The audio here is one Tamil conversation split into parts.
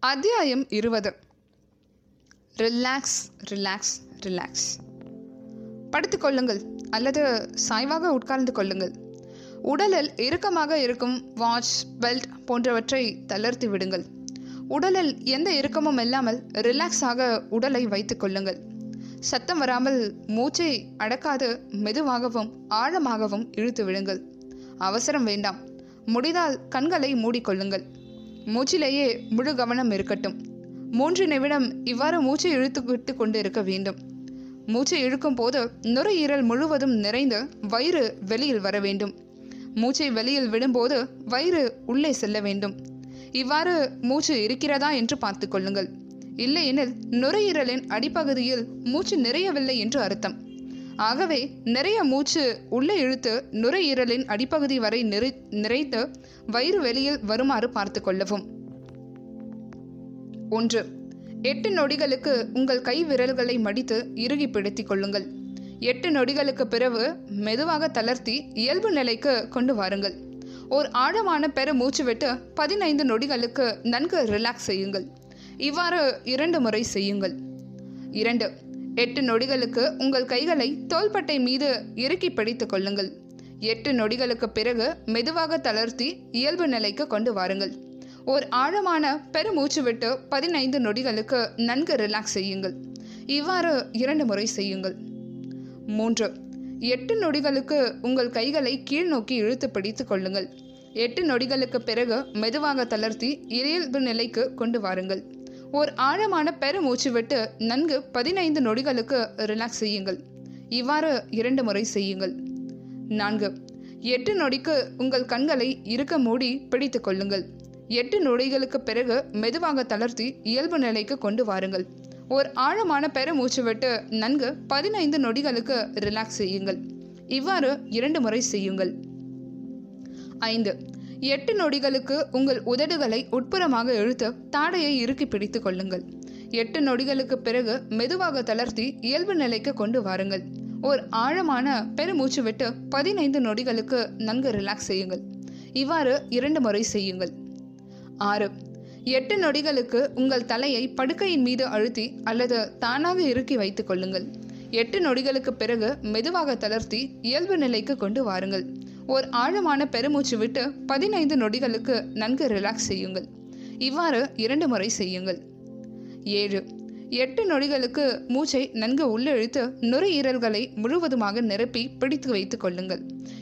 அத்தியாயம் இருபது. Relax relax relax. படுத்துக் கொள்ளுங்கள் அல்லது சாய்வாக உட்கார்ந்து கொள்ளுங்கள். உடலில் இறுக்கமாக இருக்கும் வாட்ச் பெல்ட் போன்றவற்றை தளர்த்தி விடுங்கள். உடலில் எந்த இறுக்கமும் இல்லாமல் ரிலாக்ஸாக உடலை வைத்துக் கொள்ளுங்கள். சத்தம் வராமல் மூச்சை அடக்காது மெதுவாகவும் ஆழமாகவும் இழுத்து விடுங்கள். அவசரம் வேண்டாம். முடிந்தால் கண்களை மூடிக்கொள்ளுங்கள் மூச்சிலேயே முழு கவனம் இருக்கட்டும். மூன்று நிமிடம் இவ்வாறு மூச்சை இழுத்து விட்டு கொண்டு இருக்க வேண்டும். மூச்சை இழுக்கும் போது நுரையீரல் முழுவதும் நிறைந்து வயிறு வெளியில் வர வேண்டும். மூச்சை வெளியில் விடும்போது வயிறு உள்ளே செல்ல வேண்டும். இவ்வாறு மூச்சு இருக்கிறதா என்று பார்த்து கொள்ளுங்கள். இல்லையெனில் நுரையீரலின் அடிப்பகுதியில் மூச்சு நிறையவில்லை என்று அர்த்தம். ஆகவே நிறைய மூச்சு உள்ளே இழுத்து நுரையீரலின் அடிப்பகுதி வரை நிறை நிறைத்து வயிறு வெளியில் வருமாறு பார்த்து கொள்ளவும். ஒன்று எட்டு நொடிகளுக்கு உங்கள் கை விரல்களை மடித்து இறுகி பிடித்துக் கொள்ளுங்கள். எட்டு நொடிகளுக்கு பிறகு மெதுவாக தளர்த்தி இயல்பு நிலைக்கு கொண்டு வாருங்கள். ஓர் ஆழமான பெரு மூச்சு விட்டு பதினைந்து நொடிகளுக்கு நன்கு ரிலாக்ஸ் செய்யுங்கள். இவ்வாறு இரண்டு முறை செய்யுங்கள். இரண்டு எட்டு நொடிகளுக்கு உங்கள் கைகளை தோள்பட்டை மீது இறுக்கி பிடித்துக் கொள்ளுங்கள். எட்டு நொடிகளுக்கு பிறகு மெதுவாக தளர்த்தி இயல்பு நிலைக்கு கொண்டு வாருங்கள். ஓர் ஆழமான பெருமூச்சு விட்டு பதினைந்து நொடிகளுக்கு நன்கு ரிலாக்ஸ் செய்யுங்கள். இவ்வாறு இரண்டு முறை செய்யுங்கள். மூன்று. எட்டு நொடிகளுக்கு உங்கள் கைகளை கீழ் நோக்கி இழுத்து பிடித்துக் கொள்ளுங்கள். எட்டு நொடிகளுக்கு பிறகு மெதுவாக தளர்த்தி இயல்பு நிலைக்கு கொண்டு வாருங்கள். ஓர் ஆழமான பெருமூச்சு விட்டு நன்கு பதினைந்து நொடிகளுக்கு ரிலாக்ஸ் செய்யுங்கள். இவ்வாறு இரண்டு முறை செய்யுங்கள். நான்கு. எட்டு நொடிக்கு உங்கள் கண்களை இருக்க மூடி பிடித்துக் கொள்ளுங்கள். எட்டு நொடிகளுக்கு பிறகு மெதுவாக தளர்த்தி இயல்பு நிலைக்கு கொண்டு வாருங்கள். ஓர் ஆழமான பெருமூச்சு விட்டு நன்கு பதினைந்து நொடிகளுக்கு ரிலாக்ஸ் செய்யுங்கள். இவ்வாறு இரண்டு முறை செய்யுங்கள். ஐந்து. எட்டு நொடிகளுக்கு உங்கள் உதடுகளை உட்புறமாக இழுத்து தாடையை இறுக்கி பிடித்துக் கொள்ளுங்கள். எட்டு நொடிகளுக்கு பிறகு மெதுவாக தளர்த்தி இயல்பு நிலைக்கு கொண்டு வாருங்கள். ஓர் ஆழமான பெருமூச்சு விட்டு பதினைந்து நொடிகளுக்கு நன்கு ரிலாக்ஸ் செய்யுங்கள். இவ்வாறு இரண்டு முறை செய்யுங்கள். ஆறு. எட்டு நொடிகளுக்கு உங்கள் தலையை படுக்கையின் மீது அழுத்தி அல்லது தானாக இறுக்கி வைத்துக் கொள்ளுங்கள். எட்டு நொடிகளுக்கு பிறகு மெதுவாக தளர்த்தி இயல்பு நிலைக்கு கொண்டு வாருங்கள். ஒரு ஆழமான பெருமூச்சு விட்டு பதினைந்து நொடிகளுக்கு நன்கு ரிலாக்ஸ் செய்யுங்கள். இவ்வாறு இரண்டு முறை செய்யுங்கள். ஏழு. எட்டு நொடிகளுக்கு மூச்சை நன்கு உள்ளிழுத்து நுரையீரல்களை முழுவதுமாக நிரப்பி பிடித்து வைத்துக் கொள்ளுங்கள்.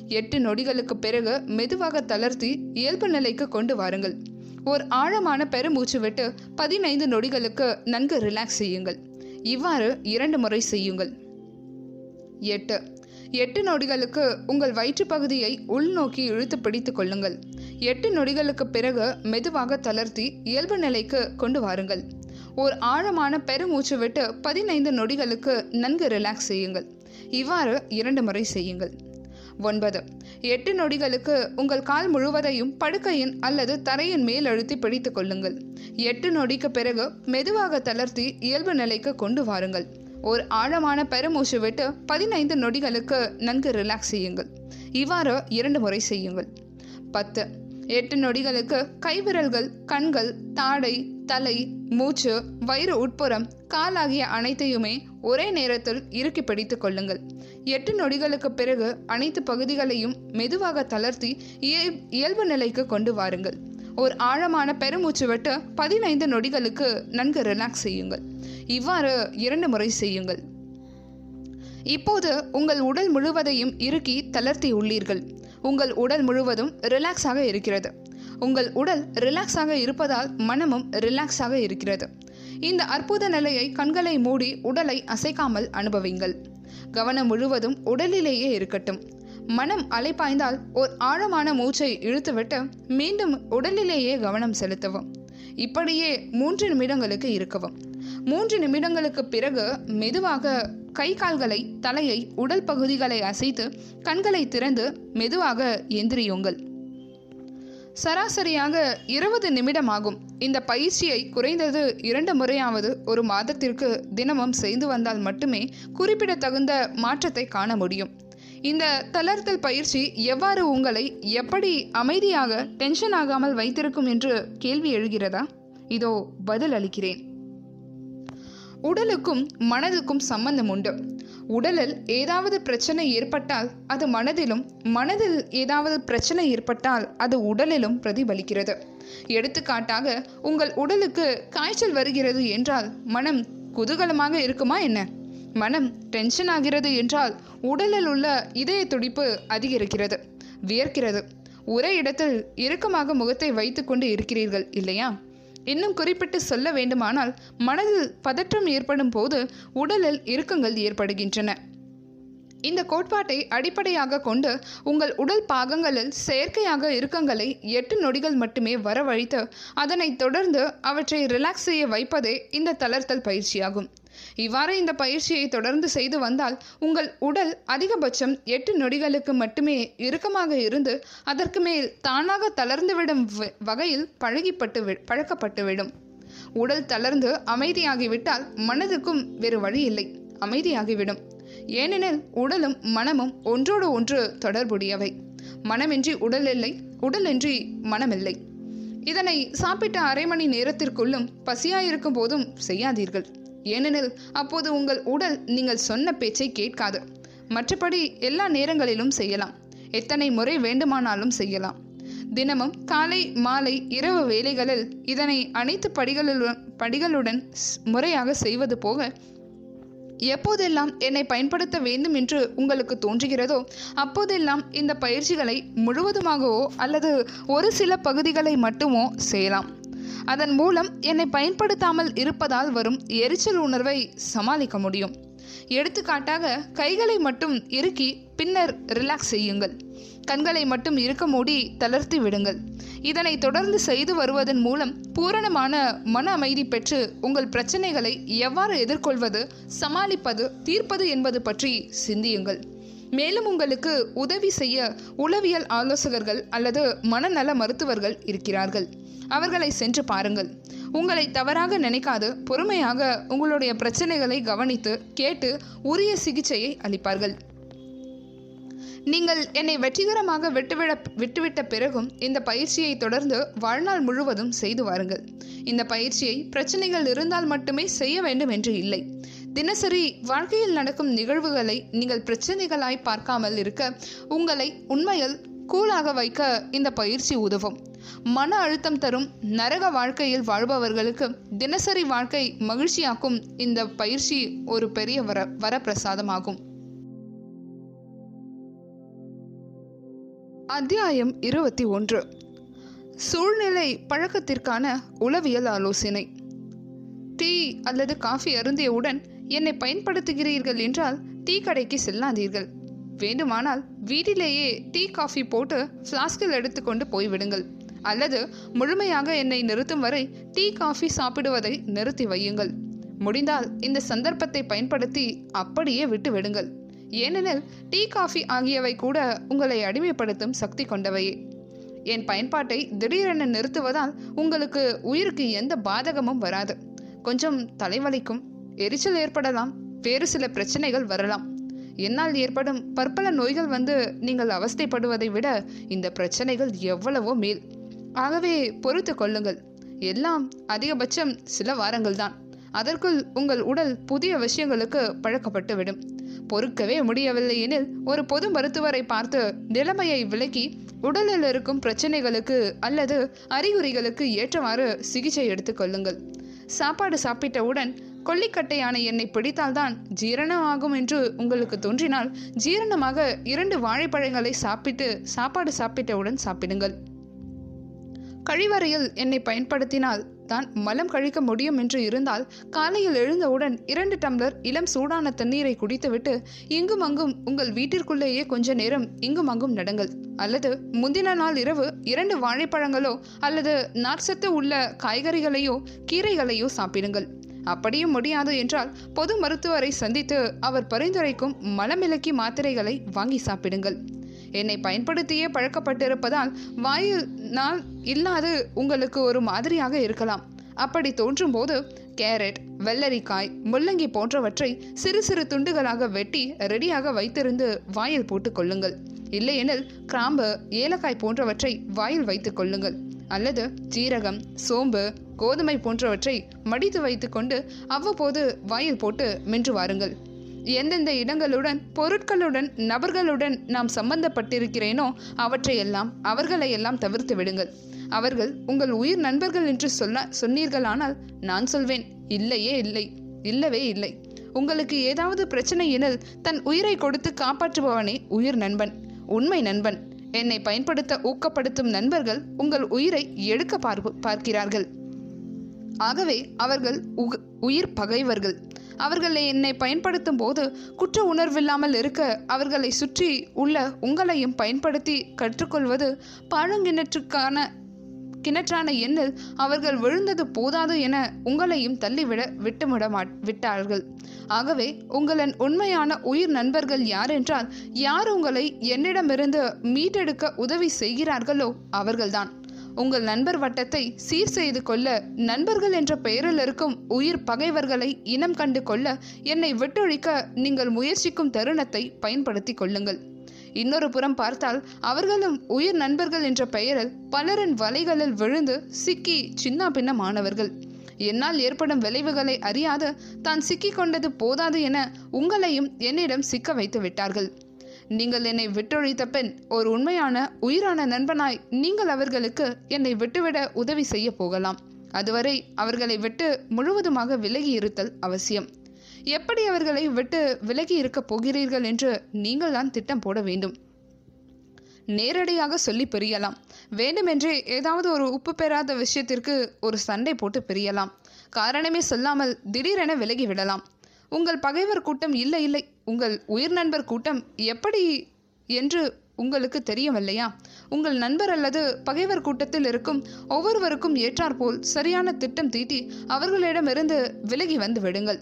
எட்டு நொடிகளுக்கு பிறகு மெதுவாக தளர்த்தி இயல்பு நிலைக்கு கொண்டு வாருங்கள். ஒரு ஆழமான பெருமூச்சு விட்டு பதினைந்து நொடிகளுக்கு நன்கு ரிலாக்ஸ் செய்யுங்கள். இவ்வாறு இரண்டு முறை செய்யுங்கள். எட்டு. எட்டு நொடிகளுக்கு உங்கள் வயிற்று பகுதியை உள்நோக்கி இழுத்து பிடித்துக் கொள்ளுங்கள். எட்டு நொடிகளுக்கு பிறகு மெதுவாக தளர்த்தி இயல்பு நிலைக்கு கொண்டு வாருங்கள். ஓர் ஆழமான பெருமூச்சு விட்டு பதினைந்து நொடிகளுக்கு நன்கு ரிலாக்ஸ் செய்யுங்கள். இவ்வாறு இரண்டு முறை செய்யுங்கள். ஒன்பது. எட்டு நொடிகளுக்கு உங்கள் கால் முழுவதையும் படுக்கையின் அல்லது தரையின் மேல் அழுத்தி பிடித்துக் கொள்ளுங்கள். எட்டு நொடிக்கு பிறகு மெதுவாக தளர்த்தி இயல்பு நிலைக்கு கொண்டு வாருங்கள். ஒரு ஆழமான பெருமூச்சு விட்டு பதினைந்து நொடிகளுக்கு நன்கு ரிலாக்ஸ் செய்யுங்கள். இவ்வாறு இரண்டு முறை செய்யுங்கள். பத்து. எட்டு நொடிகளுக்கு கைவிரல்கள் கண்கள் தாடை தலை மூச்சு வயிறு உட்புறம் கால் ஆகிய அனைத்தையுமே ஒரே நேரத்தில் இறுக்கி பிடித்துக் கொள்ளுங்கள். எட்டு நொடிகளுக்கு பிறகு அனைத்து பகுதிகளையும் மெதுவாக தளர்த்தி இயல்பு நிலைக்கு கொண்டு வாருங்கள். ஒரு ஆழமான பெருமூச்சு விட்டு பதினைந்து நொடிகளுக்கு நன்கு ரிலாக்ஸ் செய்யுங்கள். இவ்வாறு இரண்டு முறை செய்யுங்கள். இப்போது உங்கள் உடல் முழுவதையும் இறுக்கி தளர்த்தி உள்ளீர்கள். உங்கள் உடல் முழுவதும் ரிலாக்ஸாக இருக்கிறது. உங்கள் உடல் ரிலாக்ஸாக இருப்பதால் மனமும் ரிலாக்ஸாக இருக்கிறது. இந்த அற்புத நிலையை கண்களை மூடி உடலை அசைக்காமல் அனுபவிங்கள். கவனம் முழுவதும் உடலிலேயே இருக்கட்டும். மனம் அலைப்பாய்ந்தால் ஓர் ஆழமான மூச்சை இழுத்துவிட்டு மீண்டும் உடலிலேயே கவனம் செலுத்தவும். இப்படியே மூன்று நிமிடங்களுக்கு இருக்கவும். மூன்று நிமிடங்களுக்கு பிறகு மெதுவாக கை கால்களை தலையை உடல் பகுதிகளை அசைத்து கண்களை திறந்து மெதுவாக எந்திரியுங்கள். சராசரியாக இருபது நிமிடம் ஆகும் இந்த பயிற்சியை குறைந்தது இரண்டு முறையாவது ஒரு மாதத்திற்கு தினமும் செய்து வந்தால் மட்டுமே குறிப்பிடத்தகுந்த மாற்றத்தை காண முடியும். இந்த தளர்த்தல் பயிற்சி எவ்வாறு உங்களை எப்படி அமைதியாக டென்ஷன் ஆகாமல் வைத்திருக்கும் என்று கேள்வி எழுகிறதா? இதோ பதில் அளிக்கிறேன். உடலுக்கும் மனதுக்கும் சம்பந்தம் உண்டு. உடலில் ஏதாவது பிரச்சனை ஏற்பட்டால் அது மனதிலும் மனதில் ஏதாவது பிரச்சனை ஏற்பட்டால் அது உடலிலும் பிரதிபலிக்கிறது. எடுத்துக்காட்டாக உங்கள் உடலுக்கு காய்ச்சல் வருகிறது என்றால் மனம் குதூகலமாக இருக்குமா என்ன? மனம் டென்ஷன் ஆகிறது என்றால் உடலில் உள்ள இதய துடிப்பு அதிகரிக்கிறது வியர்க்கிறது. ஒரே இடத்தில் இறுக்கமாக முகத்தை வைத்துக்கொண்டு இருக்கிறீர்கள் இல்லையா? இன்னும் குறிப்பிட்டு சொல்ல வேண்டுமானால் மனதில் பதற்றம் ஏற்படும் போது உடலில் இறுக்கங்கள் ஏற்படுகின்றன. இந்த கோட்பாட்டை அடிப்படையாக கொண்டு உங்கள் உடல் பாகங்களில் செயற்கையாக இறுக்கங்களை எட்டு நொடிகள் மட்டுமே வரவழைத்து அதனைத் தொடர்ந்து அவற்றை ரிலாக்ஸ் செய்ய வைப்பதே இந்த தளர்த்தல் பயிற்சியாகும். இவ்வாறு இந்த பயிற்சியை தொடர்ந்து செய்து வந்தால் உங்கள் உடல் அதிகபட்சம் எட்டு நொடிகளுக்கு மட்டுமே இறுக்கமாக இருந்து அதற்கு மேல் தானாக தளர்ந்துவிடும் வ- வகையில் பழகிப்பட்டு வி- பழக்கப்பட்டுவிடும். உடல் தளர்ந்து அமைதியாகிவிட்டால் மனதுக்கும் வேறு வழி இல்லை அமைதியாகிவிடும். ஏனெனில் உடலும் மனமும் ஒன்றோடு ஒன்று தொடர்புடையவை. மனமின்றி உடல் இல்லை உடலின்றி மனமில்லை. இதனை சாப்பிட்ட அரை மணி நேரத்திற்குள்ளும் பசியாயிருக்கும் போதும் செய்யாதீர்கள். ஏனெனில் அப்போது உங்கள் உடல் நீங்கள் சொன்ன பேச்சை கேட்காது. மற்றபடி எல்லா நேரங்களிலும் செய்யலாம். எத்தனை முறை வேண்டுமானாலும் செய்யலாம். தினமும் காலை மாலை இரவு வேளைகளில் இதனை அனைத்து படிகளுடன் படிகளுடன் ஸ்- முறையாக செய்வது போக எப்போதெல்லாம் என்னை பயன்படுத்த வேண்டும் என்று உங்களுக்கு தோன்றுகிறதோ அப்போதெல்லாம் இந்த பயிற்சிகளை முழுவதுமாகவோ அல்லது ஒரு சில பகுதிகளை மட்டுமோ செய்யலாம். அதன் மூலம் என்னை பயன்படுத்தாமல் இருப்பதால் வரும் எரிச்சல் உணர்வை சமாளிக்க முடியும். எடுத்துக்காட்டாக கைகளை மட்டும் இறுக்கி பின்னர் ரிலாக்ஸ் செய்யுங்கள். கண்களை மட்டும் இருக்க மூடி தளர்த்தி விடுங்கள். இதனை தொடர்ந்து செய்து வருவதன் மூலம் பூரணமான மன அமைதி பெற்று உங்கள் பிரச்சனைகளை எவ்வாறு எதிர்கொள்வது சமாளிப்பது தீர்ப்பது என்பது பற்றி சிந்தியுங்கள். மேலும் உங்களுக்கு உதவி செய்ய உளவியல் ஆலோசகர்கள் அல்லது மனநல மருத்துவர்கள் இருக்கிறார்கள். அவர்களை சென்று பாருங்கள். உங்களை தவறாக நினைக்காது பொறுமையாக உங்களுடைய பிரச்சனைகளை கவனித்து கேட்டு உரிய சிகிச்சையை அளிப்பார்கள். நீங்கள் என்னை வெற்றிகரமாக விட்டுவிட விட்டுவிட்ட பிறகும் இந்த பயிற்சியை தொடர்ந்து வாழ்நாள் முழுவதும் செய்து வாருங்கள். இந்த பயிற்சியை பிரச்சனைகள் இருந்தால் மட்டுமே செய்ய வேண்டும் என்று இல்லை. தினசரி வாழ்க்கையில் நடக்கும் நிகழ்வுகளை நீங்கள் பிரச்சனைகளாய் பார்க்காமல் இருக்க உங்களை உண்மையில் கூலாக வைக்க இந்த பயிற்சி உதவும். மன அழுத்தம் தரும் நரக வாழ்க்கையில் வாழ்பவர்களுக்கு தினசரி வாழ்க்கை மகிழ்ச்சியாக்கும் இந்த பயிற்சி ஒரு பெரிய வர வரப்பிரசாதமாகும். அத்தியாயம் இருபத்தி ஒன்று. சூழ்நிலை பழக்கத்திற்கான உளவியல் ஆலோசனை. டீ அல்லது காஃபி அருந்தியவுடன் என்னை பயன்படுத்துகிறீர்கள் என்றால் டீ கடைக்கு செல்லாதீர்கள். வேண்டுமானால் வீட்டிலேயே டீ காஃபி போட்டு ஃப்ளாஸ்கில் எடுத்துக்கொண்டு போய்விடுங்கள். அல்லது முழுமையாக என்னை நிறுத்தும் வரை டீ காஃபி சாப்பிடுவதை நிறுத்தி வையுங்கள். முடிந்தால் இந்த சந்தர்ப்பத்தை பயன்படுத்தி அப்படியே விட்டு விடுங்கள். ஏனெனில் டீ காஃபி ஆகியவை கூட உங்களை அடிமைப்படுத்தும் சக்தி கொண்டவையே. என் பயன்பாட்டை திடீரென நிறுத்துவதால் உங்களுக்கு உயிருக்கு எந்த பாதகமும் வராது. கொஞ்சம் தலைவலிக்கும் எரிச்சல் ஏற்படலாம் வேறு சில பிரச்சனைகள் வரலாம். என்னால் ஏற்படும் பற்பல நோய்கள் வந்து நீங்கள் அவஸ்தைப்படுவதை விட இந்த பிரச்சனைகள் எவ்வளவோ மேல். ஆகவே பொறுத்து கொள்ளுங்கள். எல்லாம் அதிகபட்சம் சில வாரங்கள் தான் அதற்குள் உங்கள் உடல் புதிய விஷயங்களுக்கு பழக்கப்பட்டு விடும் பொறுக்கவே முடியவில்லை எனில் ஒரு பொது மருத்துவரை பார்த்து நிலைமையை விலக்கி உடலில் இருக்கும் பிரச்சனைகளுக்கு அல்லது அறிகுறிகளுக்கு ஏற்றவாறு சிகிச்சை எடுத்துக்கொள்ளுங்கள் சாப்பாடு சாப்பிட்டவுடன் கொல்லிக்கட்டையான எண்ணெய் பிடித்தால்தான் ஜீரணம் ஆகும் என்று உங்களுக்கு தோன்றினால் ஜீரணமாக இரண்டு வாழைப்பழங்களை சாப்பிட்டு சாப்பாடு சாப்பிட்டவுடன் சாப்பிடுங்கள். கழிவறையில் என்னை பயன்படுத்தினால் தான் மலம் கழிக்க முடியும் என்று இருந்தால் காலையில் எழுந்தவுடன் இரண்டு டம்ளர் இளம் சூடான தண்ணீரை குடித்துவிட்டு இங்கும் அங்கும் உங்கள் வீட்டிற்குள்ளேயே கொஞ்ச நேரம் இங்கும் அங்கும் நடங்கள். அல்லது முந்தின நாள் இரவு இரண்டு வாழைப்பழங்களோ அல்லது நார்ச்சத்து உள்ள காய்கறிகளையோ கீரைகளையோ சாப்பிடுங்கள். அப்படியும் முடியாது என்றால் பொது மருத்துவரை சந்தித்து அவர் பரிந்துரைக்கும் மலமிலக்கி மாத்திரைகளை வாங்கி சாப்பிடுங்கள். என்னை பயன்படுத்தியே பழக்கப்பட்டிருப்பதால் வாயில் நாள் இல்லாது உங்களுக்கு ஒரு மாதிரியாக இருக்கலாம். அப்படி தோன்றும் போது கேரட் வெள்ளரிக்காய் முள்ளங்கி போன்றவற்றை சிறு சிறு துண்டுகளாக வெட்டி ரெடியாக வைத்திருந்து வாயில் போட்டுக் கொள்ளுங்கள். இல்லையெனில் கிராம்பு ஏலக்காய் போன்றவற்றை வாயில் வைத்துக் கொள்ளுங்கள். அல்லது ஜீரகம் சோம்பு கோதுமை போன்றவற்றை மடித்து வைத்துக்கொண்டு அவ்வப்போது வாயில் போட்டு மென்று வாருங்கள். எந்தெந்த இடங்களுடன் பொருட்களுடன் நபர்களுடன் நாம் சம்பந்தப்பட்டிருக்கிறேனோ அவற்றையெல்லாம் அவர்களையெல்லாம் தவிர்த்து விடுங்கள். அவர்கள் உங்கள் உயிர் நண்பர்கள் என்று சொல்ல சொன்னீர்களானால் நான் சொல்வேன் இல்லையே இல்லை இல்லவே இல்லை. உங்களுக்கு ஏதாவது பிரச்சனை எனில் தன் உயிரை கொடுத்து காப்பாற்றுபவனே உயிர் நண்பன் உண்மை நண்பன். என்னை பயன்படுத்த ஊக்கப்படுத்தும் நண்பர்கள் உங்கள் உயிரை எடுக்க பார்ப்பு பார்க்கிறார்கள். ஆகவே அவர்கள் உயிர் பகைவர்கள். அவர்களை என்னை பயன்படுத்தும் போது குற்ற உணர்வில்லாமல் இருக்க அவர்களை சுற்றி உள்ள உங்களையும் பயன்படுத்தி கற்றுக்கொள்வது பழங்கிணற்றுக்கான கிணற்றான எண்ணில் அவர்கள் விழுந்தது போதாது என உங்களையும் தள்ளிவிட விட்டுவிட மாட் விட்டார்கள். ஆகவே உங்களின் உண்மையான உயிர் நண்பர்கள் யார் என்றால் யார் உங்களை என்னிடமிருந்து மீட்டெடுக்க உதவி செய்கிறார்களோ அவர்கள்தான். உங்கள் நண்பர் வட்டத்தை சீர் செய்து கொள்ள நண்பர்கள் என்ற பெயரில் இருக்கும் உயிர் பகைவர்களை இனம் கண்டு கொள்ள என்னை விட்டொழிக்க நீங்கள் முயற்சிக்கும் தருணத்தை பயன்படுத்தி கொள்ளுங்கள். இன்னொரு புறம் பார்த்தால் அவர்களும் உயிர் நண்பர்கள் என்ற பெயரில் பலரின் வலைகளில் விழுந்து சிக்கி சின்ன பின்னமானவர்கள். என்னால் ஏற்படும் விளைவுகளை அறியாது தான் சிக்கிக் கொண்டது போதாது என உங்களையும் என்னிடம் சிக்க வைத்து விட்டார்கள். நீங்கள் என்னை விட்டொழித்த பின் ஒரு உண்மையான உயிரான நண்பனாய் நீங்கள் அவர்களுக்கு என்னை விட்டுவிட உதவி செய்ய போகலாம். அதுவரை அவர்களை விட்டு முழுவதுமாக விலகி இருத்தல் அவசியம். எப்படி அவர்களை விட்டு விலகி இருக்கப் போகிறீர்கள் என்று நீங்கள் தான் திட்டம் போட வேண்டும். நேரடியாக சொல்லி பிரியலாம். வேண்டுமென்றே ஏதாவது ஒரு உப்பு பெறாத விஷயத்திற்கு ஒரு சண்டை போட்டு பிரியலாம். காரணமே சொல்லாமல் திடீரென விலகி விடலாம். உங்கள் பகைவர் கூட்டம் இல்லை இல்லை உங்கள் உயிர் நண்பர் கூட்டம் எப்படி என்று உங்களுக்கு தெரியவில்லையா உங்கள் நண்பர் அல்லது பகைவர் கூட்டத்தில் இருக்கும் ஒவ்வொருவருக்கும் ஏற்றாற்போல் சரியான திட்டம் தீட்டி அவர்களிடமிருந்து விலகி வந்து விடுங்கள்.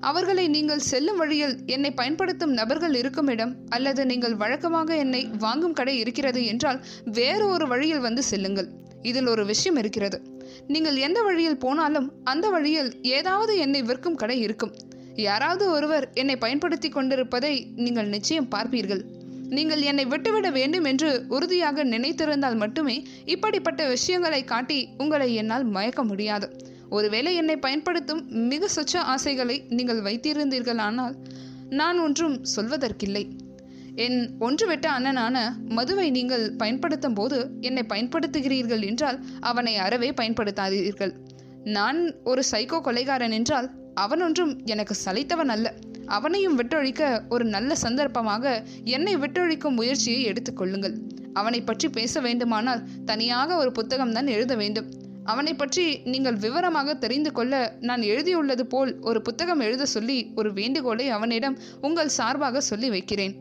அவர்களை நீங்கள் செல்லும் வழியில் என்னை பயன்படுத்தும் நபர்கள் இருக்கும் இடம் அல்லது நீங்கள் வழக்கமாக என்னை வாங்கும் கடை இருக்கிறது என்றால் வேறு ஒரு வழியில் வந்து செல்லுங்கள். இதில் ஒரு விஷயம் இருக்கிறது. நீங்கள் எந்த வழியில் போனாலும் அந்த வழியில் ஏதாவது என்னை விற்கும் கடை இருக்கும். யாராவது ஒருவர் என்னை பயன்படுத்தி கொண்டிருப்பதை நீங்கள் நிச்சயம் பார்ப்பீர்கள். நீங்கள் என்னை விட்டுவிட வேண்டும் என்று உறுதியாக நினைத்திருந்தால் மட்டுமே இப்படிப்பட்ட விஷயங்களை காட்டி உங்களை என்னால் மயக்க முடியாது. ஒருவேளை என்னை பயன்படுத்தும் மிக சொச்ச ஆசைகளை நீங்கள் வைத்திருந்தீர்களானால் நான் ஒன்றும் சொல்வதற்கில்லை. என் ஒன்றுவிட்ட அண்ணனான மதுவை நீங்கள் பயன்படுத்தும் போது என்னை பயன்படுத்துகிறீர்கள் என்றால் அவனை அறவே பயன்படுத்தாதீர்கள். நான் ஒரு சைக்கோ கொலைகாரன் என்றால் அவன் ஒன்றும் எனக்கு சலித்தவன் அல்ல. அவனையும் விட்டொழிக்க ஒரு நல்ல சந்தர்ப்பமாக என்னை விட்டொழிக்கும் முயற்சியை எடுத்துக்கொள்ளுங்கள் அவனை பற்றி பேச வேண்டுமானால் தனியாக ஒரு புத்தகம் தான் எழுத வேண்டும். அவனை பற்றி நீங்கள் விவரமாக தெரிந்து கொள்ள நான் எழுதியுள்ளது போல் ஒரு புத்தகம் எழுத சொல்லி ஒரு வேண்டுகோளை அவனிடம் உங்கள் சார்பாக சொல்லி வைக்கிறேன்.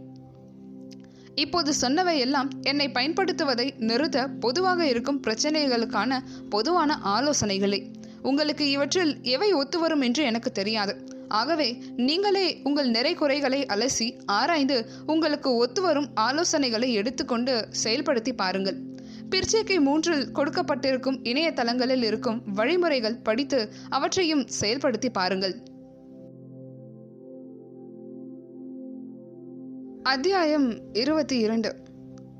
இப்போது சொன்னவை எல்லாம் என்னை பயன்படுத்துவதை நிறுத்த பொதுவாக இருக்கும் பிரச்சனைகளுக்கான பொதுவான ஆலோசனைகளே. உங்களுக்கு இவற்றில் எவை ஒத்து வரும் என்று எனக்கு தெரியாது. ஆகவே நீங்களே உங்கள் நிறை குறைகளை அலசி ஆராய்ந்து உங்களுக்கு ஒத்து வரும் ஆலோசனைகளை எடுத்துக்கொண்டு செயல்படுத்தி பாருங்கள். பிற்சேக்கை மூன்றில் கொடுக்கப்பட்டிருக்கும் இணையதளங்களில் இருக்கும் வழிமுறைகள் படித்து அவற்றையும் செயல்படுத்தி பாருங்கள். அத்தியாயம் இருபத்தி இரண்டு.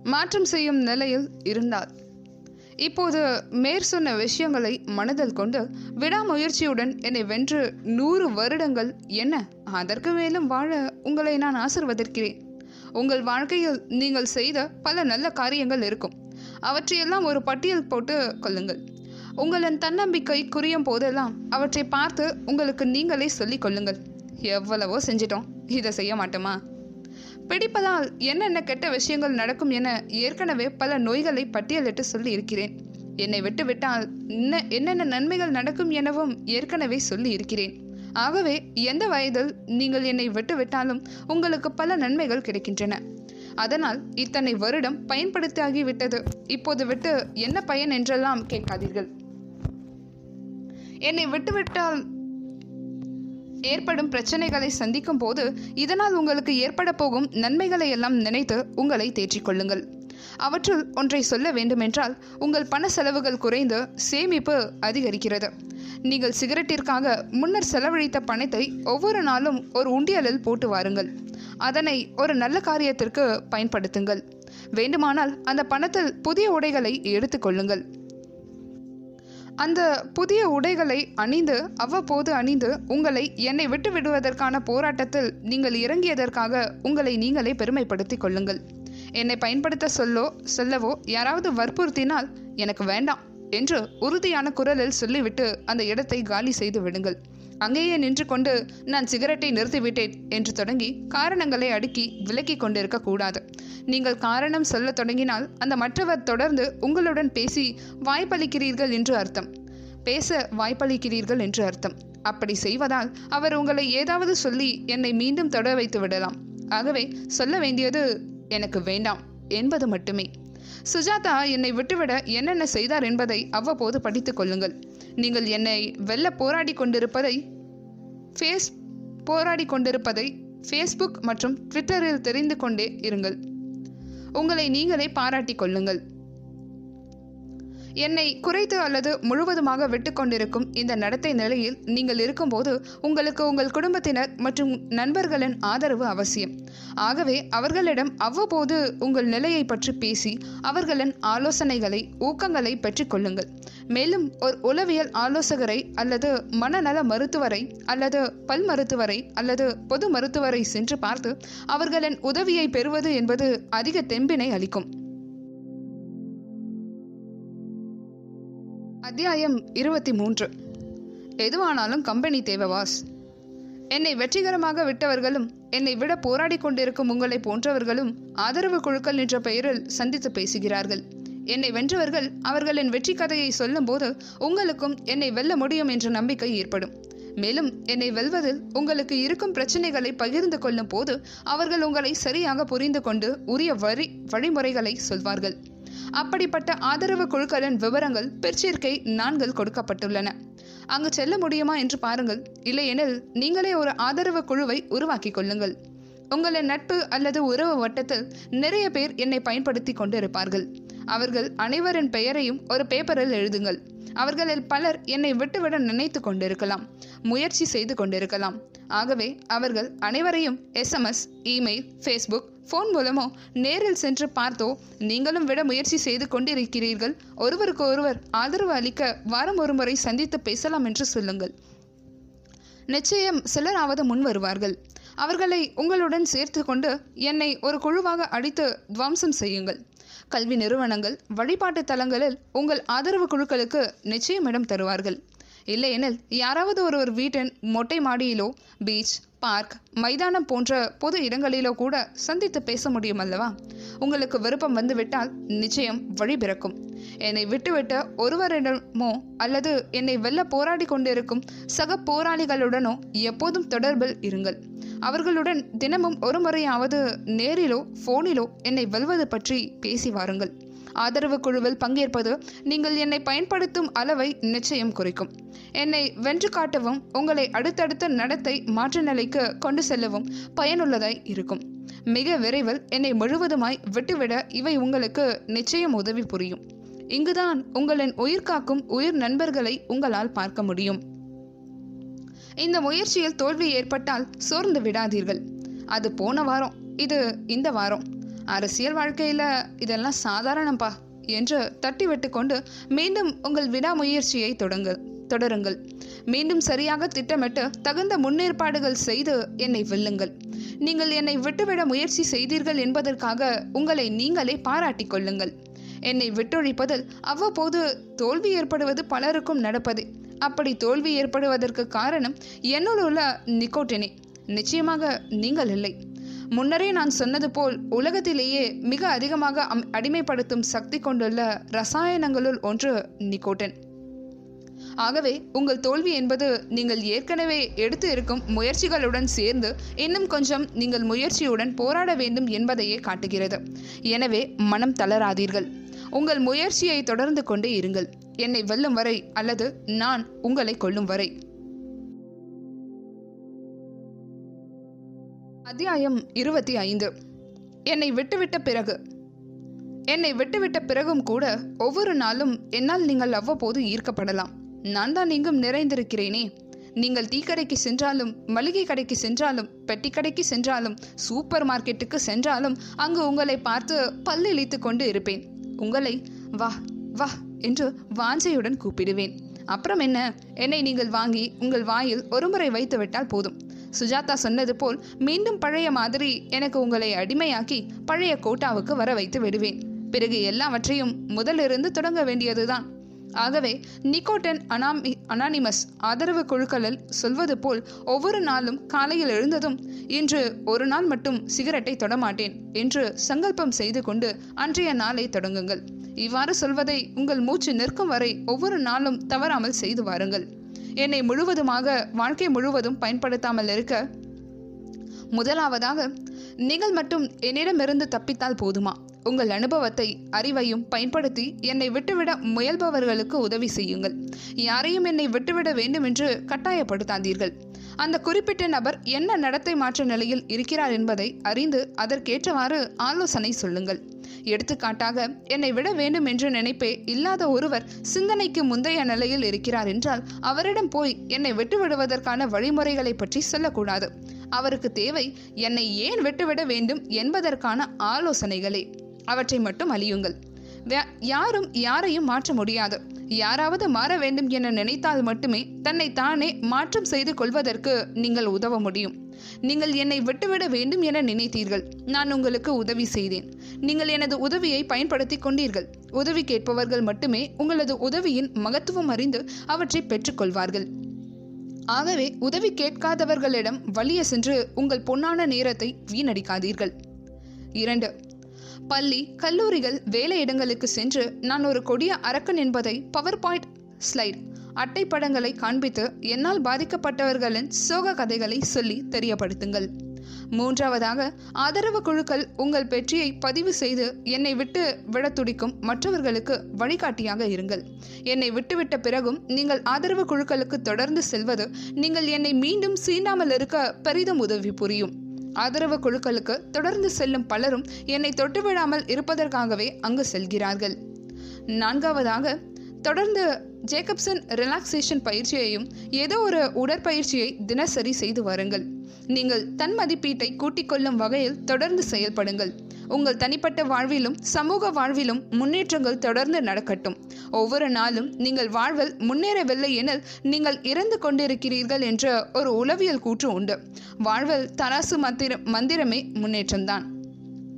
மாற்றம் செய்யும் நிலையில் இருந்தால். இப்போது மேற் சொன்ன விஷயங்களை மனதில் கொண்டு விடாமுயற்சியுடன் என்னை வென்று நூறு வருடங்கள் என்ன? அதற்கு மேலும் வாழ உங்களை நான் ஆசிர்வதிக்கிறேன். உங்கள் வாழ்க்கையில் நீங்கள் செய்த பல நல்ல காரியங்கள் இருக்கும். அவற்றையெல்லாம் ஒரு பட்டியல் போட்டு கொள்ளுங்கள். உங்களின் தன்னம்பிக்கை குறையும் போதெல்லாம் அவற்றை பார்த்து உங்களுக்கு நீங்களே சொல்லிக் கொள்ளுங்கள். எவ்வளவோ செஞ்சிட்டோம். இதை செய்ய மாட்டோமா? பிடிப்பதால் என்னென்ன கெட்ட விஷயங்கள் நடக்கும் என ஏற்கனவே பல நோய்களை பட்டியலிட்டு சொல்லி இருக்கிறேன் என்னை விட்டுவிட்டால் என்ன என்னென்ன நன்மைகள் நடக்கும் எனவும் ஏற்கனவே சொல்லி இருக்கிறேன் ஆகவே எந்த வயதில் நீங்கள் என்னை விட்டுவிட்டாலும் உங்களுக்கு பல நன்மைகள் கிடைக்கின்றன. அதனால் இத்தனை வருடம் பயன்படுத்தியாகிவிட்டது. இப்போது விட்டு என்ன பயன் என்றெல்லாம் கேட்காதீர்கள். என்னை விட்டுவிட்டால் ஏற்படும் பிரச்சனைகளை சந்திக்கும் போது இதனால் உங்களுக்கு ஏற்பட போகும் நன்மைகளை எல்லாம் நினைத்து உங்களை தேற்றிக் கொள்ளுங்கள் அவற்றுள் ஒன்றை சொல்ல வேண்டுமென்றால் உங்கள் பண செலவுகள் குறைந்து சேமிப்பு அதிகரிக்கிறது. நீங்கள் சிகரெட்டிற்காக முன்னர் செலவழித்த பணத்தை ஒவ்வொரு நாளும் ஒரு உண்டியலில் போட்டு வாருங்கள். அதனை ஒரு நல்ல காரியத்திற்கு பயன்படுத்துங்கள். வேண்டுமானால் அந்த பணத்தில் புதிய உடைகளை எடுத்துக்கொள்ளுங்கள் அந்த புதிய உடைகளை அணிந்து அவ்வப்போது அணிந்து உங்களை என்னை விட்டு விடுவதற்கான போராட்டத்தில் நீங்கள் இறங்கியதற்காக உங்களை நீங்களே பெருமைப்படுத்திக் கொள்ளுங்கள். என்னை பயன்படுத்த சொல்லோ சொல்லவோ யாராவது வற்புறுத்தினால் எனக்கு வேண்டாம் என்று உறுதியான குரலில் சொல்லிவிட்டு அந்த இடத்தை காலி செய்து விடுங்கள். அங்கேயே நின்று கொண்டு நான் சிகரெட்டை நிறுத்திவிட்டேன் என்று தொடங்கி காரணங்களை அடுக்கி விலக்கி கொண்டிருக்க கூடாது. நீங்கள் காரணம் சொல்ல தொடங்கினால் அந்த மற்றவர் தொடர்ந்து உங்களுடன் பேசி வாய்ப்பளிக்கிறீர்கள் என்று அர்த்தம். பேச வாய்ப்பளிக்கிறீர்கள் என்று அர்த்தம். அப்படி செய்வதால் அவர் உங்களை ஏதாவது சொல்லி என்னை மீண்டும் தொட வைத்து விடலாம். ஆகவே சொல்ல வேண்டியது எனக்கு வேண்டாம் என்பது மட்டுமே. சுஜாதா என்னை விட்டுவிட என்னென்ன செய்தார் என்பதை அவ்வப்போது படித்துக் கொள்ளுங்கள். நீங்கள் என்னை வெல்ல போராடி கொண்டிருப்பதை ஃபேஸ் போராடி கொண்டிருப்பதை ஃபேஸ்புக் மற்றும் ட்விட்டரில் தெரிந்து கொண்டே இருங்கள். உங்களை நீங்களே பாராட்டிக் கொள்ளுங்கள். என்னை குறைத்து அல்லது முழுவதுமாக விட்டுக்கொண்டிருக்கும் இந்த நடத்தை நிலையில் நீங்கள் இருக்கும்போது உங்களுக்கு உங்கள் குடும்பத்தினர் மற்றும் நண்பர்களின் ஆதரவு அவசியம். ஆகவே அவர்களிடம் அவ்வப்போது உங்கள் நிலையை பற்றி பேசி அவர்களின் ஆலோசனைகளை ஊக்கங்களை பெற்றுக்கொள்ளுங்கள் மேலும் ஒரு உளவியல் ஆலோசகரை அல்லது மனநல மருத்துவரை அல்லது பல் மருத்துவரை அல்லது பொது மருத்துவரை சென்று பார்த்து அவர்களின் உதவியை பெறுவது என்பது அதிக தெம்பினை அளிக்கும். அத்தியாயம் இருபத்தி மூன்று எதுவானாலும் கம்பெனி தேவை வாஸ். என்னை வெற்றிகரமாக விட்டவர்களும் என்னை விட போராடி கொண்டிருக்கும் உங்களை போன்றவர்களும் ஆதரவு குழுக்கள் என்ற பெயரில் சந்தித்து பேசுகிறார்கள். என்னை வென்றவர்கள் அவர்களின் வெற்றி கதையை சொல்லும்போது உங்களுக்கும் என்னை வெல்ல முடியும் என்ற நம்பிக்கை ஏற்படும். மேலும் என்னை வெல்வதில் உங்களுக்கு இருக்கும் பிரச்சனைகளை பகிர்ந்து கொள்ளும் போது அவர்கள் உங்களை சரியாக புரிந்து கொண்டு உரிய வரி வழிமுறைகளை சொல்வார்கள். அப்படிப்பட்ட ஆதரவு குழுக்களின் விவரங்கள் பிற்சேர்க்கை நான்கில் கொடுக்கப்பட்டுள்ளன. அங்கு செல்ல முடியுமா என்று பாருங்கள். இல்லையெனில் நீங்களே ஒரு ஆதரவு குழுவை உருவாக்கிக் கொள்ளுங்கள். உங்களின் நட்பு அல்லது உறவு வட்டத்தில் நிறைய பேர் என்னை பயன்படுத்தி கொண்டிருப்பார்கள். அவர்கள் அனைவரின் பெயரையும் ஒரு பேப்பரில் எழுதுங்கள். அவர்களில் பலர் என்னை விட்டுவிட நினைத்து கொண்டிருக்கலாம் முயற்சி செய்து கொண்டிருக்கலாம். ஆகவே அவர்கள் அனைவரையும் எஸ்எம்எஸ் இமெயில் ஃபேஸ்புக் ஃபோன் மூலமோ நேரில் சென்று பார்த்தோ நீங்களும் விட முயற்சி செய்து கொண்டிருக்கிறீர்கள். ஒருவருக்கு ஒருவர் ஆதரவு அளிக்க வாரம் ஒரு முறை சந்தித்து பேசலாம் என்று சொல்லுங்கள். நிச்சயம் சிலராவது முன் வருவார்கள். அவர்களை உங்களுடன் சேர்த்து கொண்டு என்னை ஒரு குழுவாக அடித்து துவம்சம் செய்யுங்கள். கல்வி நிறுவனங்கள் வழிபாட்டு தலங்களில் உங்கள் ஆதரவு குழுக்களுக்கு நிச்சயம் இடம் தருவார்கள். இல்லையெனில் யாராவது ஒருவர் வீட்டின் மொட்டை மாடியிலோ பீச் பார்க் மைதானம் போன்ற பொது இடங்களிலோ கூட சந்தித்து பேச முடியும் அல்லவா? உங்களுக்கு விருப்பம் வந்துவிட்டால் நிச்சயம் வழி பிறக்கும். என்னை விட்டுவிட்ட ஒருவரிடமோ அல்லது என்னை வெல்ல போராடி கொண்டிருக்கும் சக போராளிகளுடனோ எப்போதும் தொடர்பில் இருங்கள். அவர்களுடன் தினமும் ஒரு முறையாவது நேரிலோ ஃபோனிலோ என்னை வெல்வது பற்றி பேசி வாருங்கள். ஆதரவு குழுவில் பங்கேற்பது நீங்கள் என்னை பயன்படுத்தும் அளவை நிச்சயம் குறைக்கும். என்னை வென்று காட்டவும் உங்களை அடுத்தடுத்த நடத்தை மாற்ற நிலைக்கு கொண்டு செல்லவும் பயனுள்ளதாய் இருக்கும். மிக விரைவில் என்னை முழுவதுமாய் விட்டுவிட இவை உங்களுக்கு நிச்சயம் உதவி புரியும். இங்குதான் உங்களின் உயிர் காக்கும் உயிர் நண்பர்களை உங்களால் பார்க்க முடியும். இந்த முயற்சியில் தோல்வி ஏற்பட்டால் சோர்ந்து விடாதீர்கள். அது போன வாரம் இது இந்த வாரம். அரசியல் வாழ்க்கையில இதெல்லாம் சாதாரணப்பா என்று தட்டிவிட்டு கொண்டு மீண்டும் உங்கள் விடாமுயற்சியை தொடங்க தொடருங்கள். மீண்டும் சரியாக திட்டமிட்டு தகுந்த முன்னேற்பாடுகள் செய்து என்னை வெல்லுங்கள். நீங்கள் என்னை விட்டுவிட முயற்சி செய்தீர்கள் என்பதற்காக உங்களை நீங்களே பாராட்டிக் கொள்ளுங்கள். என்னை விட்டொழிப்பதில் அவ்வப்போது தோல்வி ஏற்படுவது பலருக்கும் நடப்பதே. அப்படி தோல்வி ஏற்படுவதற்கு காரணம் என்னுள் உள்ள நிக்கோட்டினே. நிச்சயமாக நீங்கள் இல்லை. முன்னரே நான் சொன்னது போல் உலகத்திலேயே மிக அதிகமாக அம் அடிமைப்படுத்தும் சக்தி கொண்டுள்ள ரசாயனங்களுள் ஒன்று நிக்கோட்டின். ஆகவே உங்கள் தோல்வி என்பது நீங்கள் ஏற்கனவே எடுத்து இருக்கும் முயற்சிகளுடன் சேர்ந்து இன்னும் கொஞ்சம் நீங்கள் முயற்சியுடன் போராட வேண்டும் என்பதையே காட்டுகிறது. எனவே மனம் தளராதீர்கள். உங்கள் முயற்சியை தொடர்ந்து கொண்டே இருங்கள். என்னை வெல்லும் வரை அல்லது நான் உங்களை கொல்லும் வரை. அத்தியாயம் இருபத்தி ஐந்து. என்னை விட்டுவிட்ட பிறகு. என்னை விட்டுவிட்ட பிறகும் கூட ஒவ்வொரு நாளும் என்னால் நீங்கள் அவ்வப்போது ஈர்க்கப்படலாம். நான் தான் இங்கும் நிறைந்திருக்கிறேனே. நீங்கள் டீ கடைக்கு சென்றாலும் மளிகை கடைக்கு சென்றாலும் பெட்டி கடைக்கு சென்றாலும் சூப்பர் மார்க்கெட்டுக்கு சென்றாலும் அங்கு உங்களை பார்த்து பல்லிழித்து கொண்டு இருப்பேன். உங்களை வா வா என்று வாஞ்சையுடன் கூப்பிடுவேன். அப்புறம் என்ன? என்னை நீங்கள் வாங்கி உங்கள் வாயில் ஒருமுறை வைத்து விட்டால் போதும். சுஜாதா சொன்னது போல் மீண்டும் பழைய மாதிரி எனக்கு உங்களை அடிமையாக்கி பழைய கோட்டாவுக்கு வர வைத்து விடுவேன். பிறகு எல்லாவற்றையும் முதலிருந்து தொடங்க வேண்டியதுதான். ஆகவே நிக்கோட்டன் அனாமி அனானிமஸ் ஆதரவு குழுக்களில் சொல்வது போல் ஒவ்வொரு நாளும் காலையில் எழுந்ததும் இன்று ஒரு நாள் மட்டும் சிகரெட்டை தொடமாட்டேன் என்று சங்கல்பம் செய்து கொண்டு அன்றைய நாளை தொடங்குங்கள். இவ்வாறு சொல்வதை உங்கள் மூச்சு நிற்கும் வரை ஒவ்வொரு நாளும் தவறாமல் செய்து வாருங்கள். என்னை முழுவதுமாக வாழ்க்கை முழுவதும் பயன்படுத்தாமல் இருக்க முதலாவதாக நீங்கள் மட்டும் என்னிடமிருந்து தப்பித்தால் போதுமா? உங்கள் அனுபவத்தை அறிவையும் பயன்படுத்தி என்னை விட்டுவிட முயல்பவர்களுக்கு உதவி செய்யுங்கள். யாரையும் என்னை விட்டுவிட வேண்டும் என்று கட்டாயப்படுத்தாதீர்கள். அந்த குறிப்பிட்ட நபர் என்ன நடத்தை மாற்ற நிலையில் இருக்கிறார் என்பதை அறிந்து அதற்கேற்றவாறு ஆலோசனை சொல்லுங்கள். எடுத்துக்காட்டாக என்னை விட வேண்டும் என்ற நினைப்பே இல்லாத ஒருவர் சிந்தனைக்கு முந்தைய நிலையில் இருக்கிறார் என்றால் அவரிடம் போய் என்னை விட்டுவிடுவதற்கான வழிமுறைகளை பற்றி சொல்லக்கூடாது. அவருக்கு தேவை என்னை ஏன் விட்டுவிட வேண்டும் என்பதற்கான ஆலோசனைகளே. அவற்றை மட்டும் அழியுங்கள். யாரும் யாரையும் மாற்ற முடியாது. யாராவது மாற வேண்டும் என நினைத்தால் மட்டுமே தன்னை தானே மாற்றம் செய்து கொள்வதற்கு நீங்கள் உதவ முடியும். நீங்கள் என்னை விட்டுவிட வேண்டும் என நினைத்தீர்கள். நான் உங்களுக்கு உதவி செய்தேன். நீங்கள் எனது உதவியை பயன்படுத்தி கொண்டீர்கள். உதவி கேட்பவர்கள் மட்டுமே உங்களது உதவியின் மகத்துவம் அறிந்து அவற்றை பெற்றுக்கொள்வார்கள். ஆகவே உதவி கேட்காதவர்களிடம் வலிய சென்று உங்கள் பொன்னான நேரத்தை வீணடிக்காதீர்கள். இரண்டு பள்ளி கல்லூரிகள் வேலையிடங்களுக்கு சென்று நான் ஒரு கொடிய அரக்கன் என்பதை பவர் பாயிண்ட் ஸ்லைட் அட்டைப்படங்களை காண்பித்து என்னால் பாதிக்கப்பட்டவர்களின் சோக கதைகளை சொல்லி தெரியப்படுத்துங்கள். மூன்றாவதாக ஆதரவு குழுக்கள் உங்கள் வெற்றியை பதிவு செய்து என்னை விட்டு விட துடிக்கும் மற்றவர்களுக்கு வழிகாட்டியாக இருங்கள். என்னை விட்டுவிட்ட பிறகும் நீங்கள் ஆதரவு குழுக்களுக்கு தொடர்ந்து செல்வது நீங்கள் என்னை மீண்டும் சீண்டாமல் இருக்க பெரிதும் உதவி புரியும். ஆதரவு குழுக்களுக்கு தொடர்ந்து செல்லும் பலரும் என்னை தொட்டுவிடாமல் இருப்பதற்காகவே அங்கு செல்கிறார்கள். நான்காவதாக தொடர்ந்து ஜேக்கப்சன் ரிலாக்ஸேஷன் பயிற்சியையும் ஏதோ ஒரு உடற்பயிற்சியை தினசரி செய்து வாருங்கள். நீங்கள் தன் மதிப்பீட்டை கூட்டிக் கொள்ளும் வகையில் தொடர்ந்து செயல்படுங்கள். உங்கள் தனிப்பட்ட வாழ்விலும் சமூக வாழ்விலும் முன்னேற்றங்கள் தொடர்ந்து நடக்கட்டும். ஒவ்வொரு நாளும் நீங்கள் வாழ்வில் முன்னேறவில்லை எனில் நீங்கள் இறந்து கொண்டிருக்கிறீர்கள் என்ற ஒரு உளவியல் கூற்று உண்டு. வாழ்வில் தராசு மந்திர மந்திரமே முன்னேற்றம்தான்.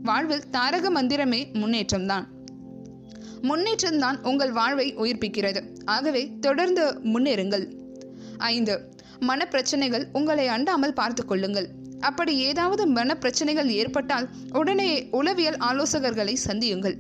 வாழ்வில் தாரக மந்திரமே முன்னேற்றம்தான். முன்னேற்றம்தான் உங்கள் வாழ்வை உயிர்ப்பிக்கிறது. ஆகவே தொடர்ந்து முன்னேறுங்கள். ஐந்து. மனப்பிரச்சனைகள் உங்களை அண்டாமல் பார்த்து கொள்ளுங்கள். அப்படி ஏதாவது மனப்பிரச்சனைகள் ஏற்பட்டால் உடனே உளவியல் ஆலோசகர்களை சந்தியுங்கள்.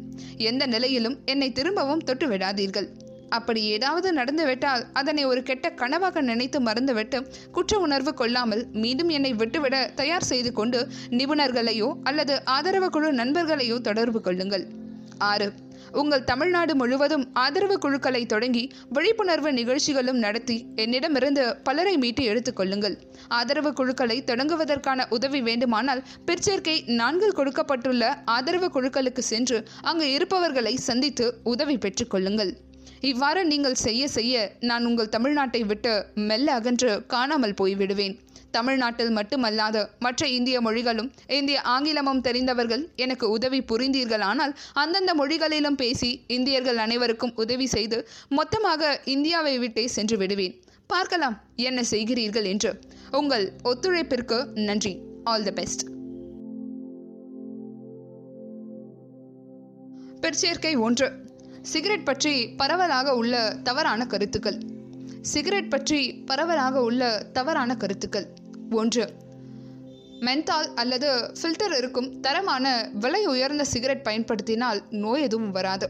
எந்த நிலையிலும் என்னை திரும்பவும் தொட்டு விடாதீர்கள் அப்படி ஏதாவது நடந்துவிட்டால் அதனை ஒரு கெட்ட கனவாக நினைத்து மறந்துவிட்டு குற்ற உணர்வு கொள்ளாமல் மீண்டும் என்னை விட்டுவிட தயார் செய்து கொண்டு நிபுணர்களையோ அல்லது ஆதரவு குழு நண்பர்களையோ தொடர்பு கொள்ளுங்கள். ஆறு. உங்கள் தமிழ்நாடு முழுவதும் ஆதரவு குழுக்களை தொடங்கி விழிப்புணர்வு நிகழ்ச்சிகளும் நடத்தி என்னிடமிருந்து பலரை மீட்டு எடுத்துக்கொள்ளுங்கள் ஆதரவு குழுக்களை தொடங்குவதற்கான உதவி வேண்டுமானால் பிற்சேர்க்கை நான்கில் கொடுக்கப்பட்டுள்ள ஆதரவு குழுக்களுக்கு சென்று அங்கு இருப்பவர்களை சந்தித்து உதவி பெற்றுக்கொள்ளுங்கள் இவ்வாறு நீங்கள் செய்ய செய்ய நான் உங்கள் தமிழ்நாட்டை விட்டு மெல்ல அகன்று காணாமல் போய்விடுவேன். தமிழ்நாட்டில் மட்டுமல்லாது மற்ற இந்திய மொழிகளும் இந்திய ஆங்கிலமும் தெரிந்தவர்கள் எனக்கு உதவி புரிந்தீர்களானால் அந்தந்த மொழிகளிலும் பேசி இந்தியர்கள் அனைவருக்கும் உதவி செய்து மொத்தமாக இந்தியாவை விட்டே சென்று விடுவேன். பார்க்கலாம் என்ன செய்கிறீர்கள் என்று. உங்கள் ஒத்துழைப்பிற்கு நன்றி. All the best. பிற்சேர்க்கை ஒன்று. சிகரெட் பற்றி பரவலாக உள்ள தவறான கருத்துக்கள். சிகரெட் பற்றி பரவலாக உள்ள தவறான கருத்துக்கள். ஒன்று. மென்தால் அல்லது ஃபில்டர் இருக்கும் தரமான விலை உயர்ந்த சிகரெட் பயன்படுத்தினால் நோய் எதுவும் வராது.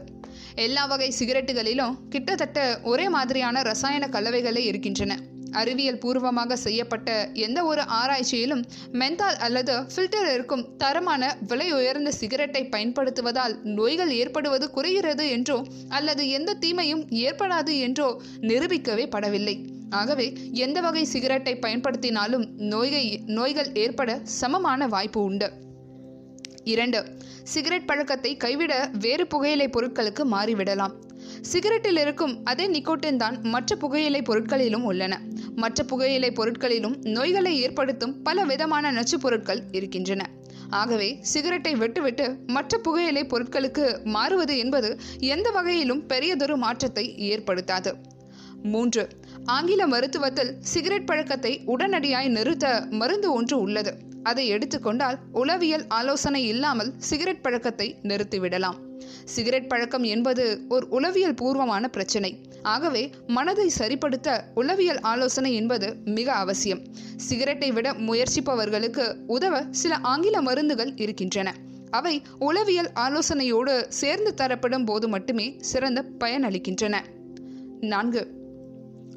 எல்லா வகை சிகரெட்டுகளிலும் கிட்டத்தட்ட ஒரே மாதிரியான ரசாயன கலவைகளே இருக்கின்றன. அறிவியல் பூர்வமாக செய்யப்பட்ட எந்த ஒரு ஆராய்ச்சியிலும் மென்தால் அல்லது ஃபில்டர் இருக்கும் தரமான விலை உயர்ந்த சிகரெட்டை பயன்படுத்துவதால் நோய்கள் ஏற்படுவது குறைகிறது என்றோ அல்லது எந்த தீமையும் ஏற்படாது என்றோ நிரூபிக்கவே படவில்லை. ஆகவே எந்த வகை சிகரெட்டை பயன்படுத்தினாலும் நோய்கள் நோய்கள் ஏற்பட சமமான வாய்ப்பு உண்டு. இரண்டு சிகரெட் பழக்கத்தை கைவிட வேறு புகையிலை பொருட்களுக்கு மாறிவிடலாம். சிகரெட்டில் இருக்கும் அதே நிக்கோட்டின் தான் மற்ற புகையிலை பொருட்களிலும் உள்ளன. மற்ற புகையிலை பொருட்களிலும் நோய்களை ஏற்படுத்தும் பல விதமான நச்சுப் பொருட்கள் இருக்கின்றன. ஆகவே சிகரெட்டை விட்டுவிட்டு மற்ற புகையிலை பொருட்களுக்கு மாறுவது என்பது எந்த வகையிலும் பெரியதொரு மாற்றத்தை ஏற்படுத்தாது. மூன்று ஆங்கில மருத்துவத்தில் சிகரெட் பழக்கத்தை உடனடியாய் நிறுத்த மருந்து ஒன்று உள்ளது. அதை எடுத்துக்கொண்டால் உளவியல் ஆலோசனை இல்லாமல் சிகரெட் பழக்கத்தை நிறுத்திவிடலாம். சிகரெட் பழக்கம் என்பது ஒரு உளவியல் பூர்வமான பிரச்சனை. ஆகவே மனதை சரிப்படுத்த உளவியல் ஆலோசனை என்பது மிக அவசியம். சிகரெட்டை விட முயற்சிப்பவர்களுக்கு உதவ சில ஆங்கில மருந்துகள் இருக்கின்றன. அவை உளவியல் ஆலோசனையோடு சேர்ந்து தரப்படும் போது மட்டுமே சிறந்த பயனளிக்கின்றன. நான்கு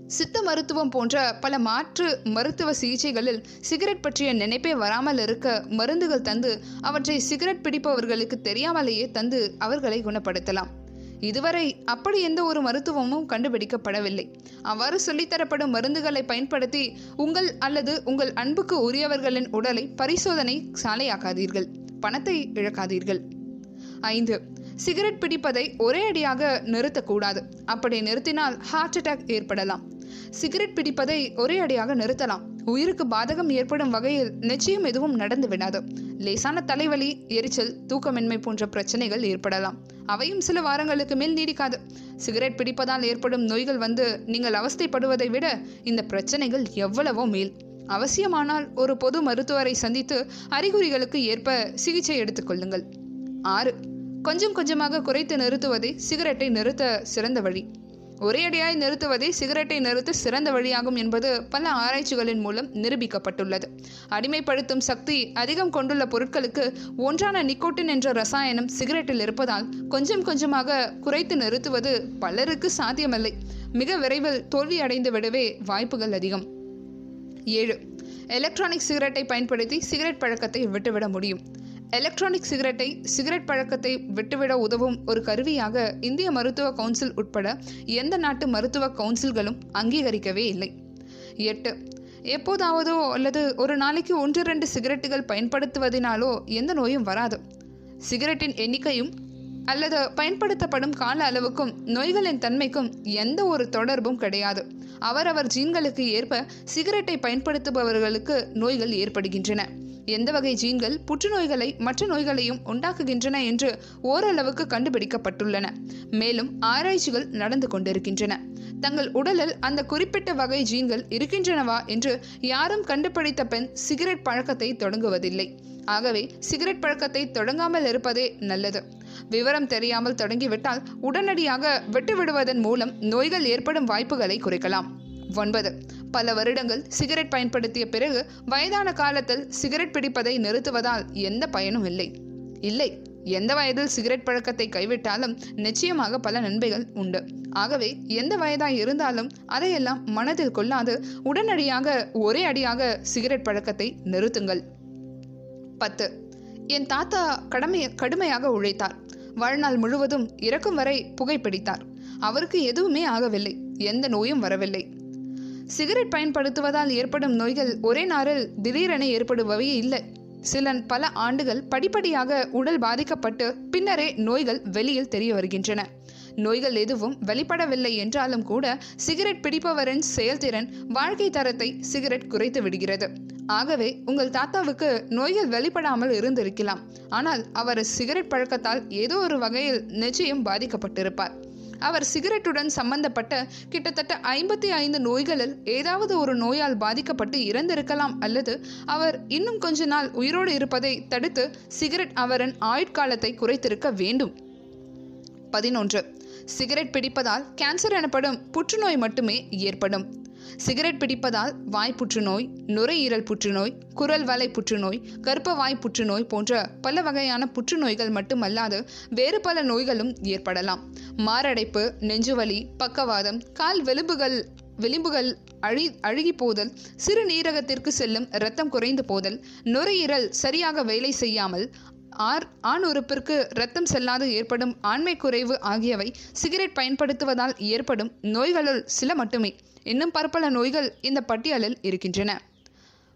சித்த மருத்துவம் போன்ற பல மாற்று மருத்துவ சிகிச்சைகளில் சிகரெட் பற்றிய நினைப்பே வராமல் இருக்க மருந்துகள் தந்து அவற்றை சிகரெட் பிடிப்பவர்களுக்கு தெரியாமலேயே தந்து அவர்களை குணப்படுத்தலாம். இதுவரை அப்படி எந்த ஒரு மருத்துவமும் கண்டுபிடிக்கப்படவில்லை. அவ்வாறு சொல்லித்தரப்படும் மருந்துகளை பயன்படுத்தி உங்கள் அல்லது உங்கள் அன்புக்கு உரியவர்களின் உடலை பரிசோதனை சாலையாக்காதீர்கள். பணத்தை இழக்காதீர்கள். ஐந்து. சிகரெட் பிடிப்பதை ஒரே அடியாக நிறுத்தக்கூடாது. அப்படி நிறுத்தினால் ஹார்ட் அட்டாக் ஏற்படலாம். சிகரெட் பிடிப்பதை ஒரே அடியாக நிறுத்தலாம். உயிருக்கு பாதகம் ஏற்படும் வகையில் நிச்சயம் எதுவும் நடந்து விடாது. லேசான தலைவலி எரிச்சல் தூக்கமின்மை போன்ற பிரச்சனைகள் ஏற்படலாம். அவையும் சில வாரங்களுக்கு மேல் நீடிக்காது. சிகரெட் பிடிப்பதால் ஏற்படும் நோய்கள் வந்து நீங்கள் அவஸ்தைப்படுவதை விட இந்த பிரச்சனைகள் எவ்வளவோ மேல். அவசியமானால் ஒரு பொது மருத்துவரை சந்தித்து அறிகுறிகளுக்கு ஏற்ப சிகிச்சை எடுத்துக்கொள்ளுங்கள் ஆறு. கொஞ்சம் கொஞ்சமாக குறைத்து நிறுத்துவதே சிகரெட்டை நிறுத்த சிறந்த வழி. ஒரேயடியாய் நிறுத்துவதே சிகரெட்டை நிறுத்த சிறந்த வழியாகும் என்பது பல ஆராய்ச்சிகளின் மூலம் நிரூபிக்கப்பட்டுள்ளது. அடிமைப்படுத்தும் சக்தி அதிகம் கொண்டுள்ள பொருட்களுக்கு ஒன்றான நிக்கோட்டின் என்ற ரசாயனம் சிகரெட்டில் இருப்பதால் கொஞ்சம் கொஞ்சமாக குறைத்து நிறுத்துவது பலருக்கு சாத்தியமில்லை. மிக விரைவில் தோல்வி அடைந்து விடவே வாய்ப்புகள் அதிகம். ஏழு. எலக்ட்ரானிக் சிகரெட்டை பயன்படுத்தி சிகரெட் பழக்கத்தை விட்டுவிட முடியும். எலக்ட்ரானிக் சிகரெட்டை சிகரெட் பழக்கத்தை விட்டுவிட உதவும் ஒரு கருவியாக இந்திய மருத்துவ கவுன்சில் உட்பட எந்த நாட்டு மருத்துவ கவுன்சில்களும் அங்கீகரிக்கவே இல்லை. எட்டு. எப்போதாவதோ அல்லது ஒரு நாளைக்கு ஒன்று ரெண்டு சிகரெட்டுகள் பயன்படுத்துவதினாலோ எந்த நோயும் வராது. சிகரெட்டின் எண்ணிக்கையும் அல்லது பயன்படுத்தப்படும் கால அளவுக்கும் நோய்களின் தன்மைக்கும் எந்த ஒரு தொடர்பும் கிடையாது. அவரவர் ஜீன்களுக்கு ஏற்ப சிகரெட்டை பயன்படுத்துபவர்களுக்கு நோய்கள் ஏற்படுகின்றன. எந்த வகை ஜீன்கள் புற்றுநோய்களை மற்ற நோய்களையும் உண்டாக்குகின்றன என்று ஓரளவுக்கு கண்டுபிடிக்கப்பட்டுள்ளன. மேலும் ஆராய்ச்சிகள் நடந்து கொண்டிருக்கின்றன. தங்கள் உடலில் அந்த குறிப்பிட்ட வகை ஜீன்கள் இருக்கின்றனவா என்று யாரும் கண்டுபிடித்த பெண் சிகரெட் பழக்கத்தை தொடங்குவதில்லை. ஆகவே சிகரெட் பழக்கத்தை தொடங்காமல் இருப்பதே நல்லது. விவரம் தெரியாமல் தொடங்கிவிட்டால் உடனடியாக விட்டுவிடுவதன் மூலம் நோய்கள் ஏற்படும் வாய்ப்புகளை குறைக்கலாம். ஒன்பது. பல வருடங்கள் சிகரெட் பயன்படுத்திய பிறகு வயதான காலத்தில் சிகரெட் பிடிப்பதை நிறுத்துவதால் எந்த பயனும் இல்லை. இல்லை எந்த வயதில் சிகரெட் பழக்கத்தை கைவிட்டாலும் நிச்சயமாக பல நன்மைகள் உண்டு. ஆகவே எந்த வயதாய் இருந்தாலும் அதையெல்லாம் மனதில் கொள்ளாது உடனடியாக ஒரே அடியாக சிகரெட் பழக்கத்தை நிறுத்துங்கள். பத்து என் தாத்தா கடமை கடுமையாக உழைத்தார். வாழ்நாள் முழுவதும் இறக்கும் வரை புகைப்பிடித்தார் அவருக்கு எதுவுமே ஆகவில்லை. எந்த நோயும் வரவில்லை. சிகரெட் பயன்படுத்துவதால் ஏற்படும் நோய்கள் ஒரே நாளில் திடீரென ஏற்படுபவை இல்லை. சில பல ஆண்டுகள் படிப்படியாக உடல் பாதிக்கப்பட்டு பின்னரே நோய்கள் வெளியில் தெரிய வருகின்றன. நோய்கள் எதுவும் வெளிப்படவில்லை என்றாலும் கூட சிகரெட் பிடிப்பவரின் செயல்திறன் வாழ்க்கை தரத்தை சிகரெட் குறைத்து விடுகிறது. ஆகவே உங்கள் தாத்தாவுக்கு நோய்கள் வெளிப்படாமல் இருந்திருக்கலாம். ஆனால் அவர் சிகரெட் பழக்கத்தால் ஏதோ ஒரு வகையில் நிச்சயம் பாதிக்கப்பட்டிருப்பார். அவர் சிகரெட்டுடன் சம்பந்தப்பட்ட கிட்டத்தட்ட ஐம்பத்தி ஐந்து நோய்களில் ஏதாவது ஒரு நோயால் பாதிக்கப்பட்டு இறந்திருக்கலாம் அல்லது அவர் இன்னும் கொஞ்ச நாள் உயிரோடு இருப்பதை தடுத்து சிகரெட் அவரின் ஆயுட்காலத்தை குறைத்திருக்க வேண்டும். பதினொன்று. சிகரெட் பிடிப்பதால் கேன்சர் எனப்படும் புற்றுநோய் மட்டுமே ஏற்படும். சிகரெட் பிடிப்பதால் வாய் புற்றுநோய் நுரையீரல் புற்றுநோய் குரல் வலை புற்றுநோய் கர்ப்பவாய் புற்றுநோய் போன்ற பல வகையான புற்றுநோய்கள் மட்டுமல்லாது வேறு பல நோய்களும் ஏற்படலாம். மாரடைப்பு நெஞ்சுவலி பக்கவாதம் கால் வெலும்புகள் விளிம்புகள் அழி அழுகி போதல் சிறுநீரகத்திற்கு செல்லும் இரத்தம் குறைந்து போதல் நுரையீரல் சரியாக வேலை செய்யாமல் ஆர் ஆண் உறுப்பிற்கு இரத்தம் செல்லாது ஏற்படும் ஆண்மை குறைவு ஆகியவை சிகரெட் பயன்படுத்துவதால் ஏற்படும் நோய்களுள் சில மட்டுமே. இன்னும் பற்பல நோய்கள் இந்த பட்டியலில் இருக்கின்றன.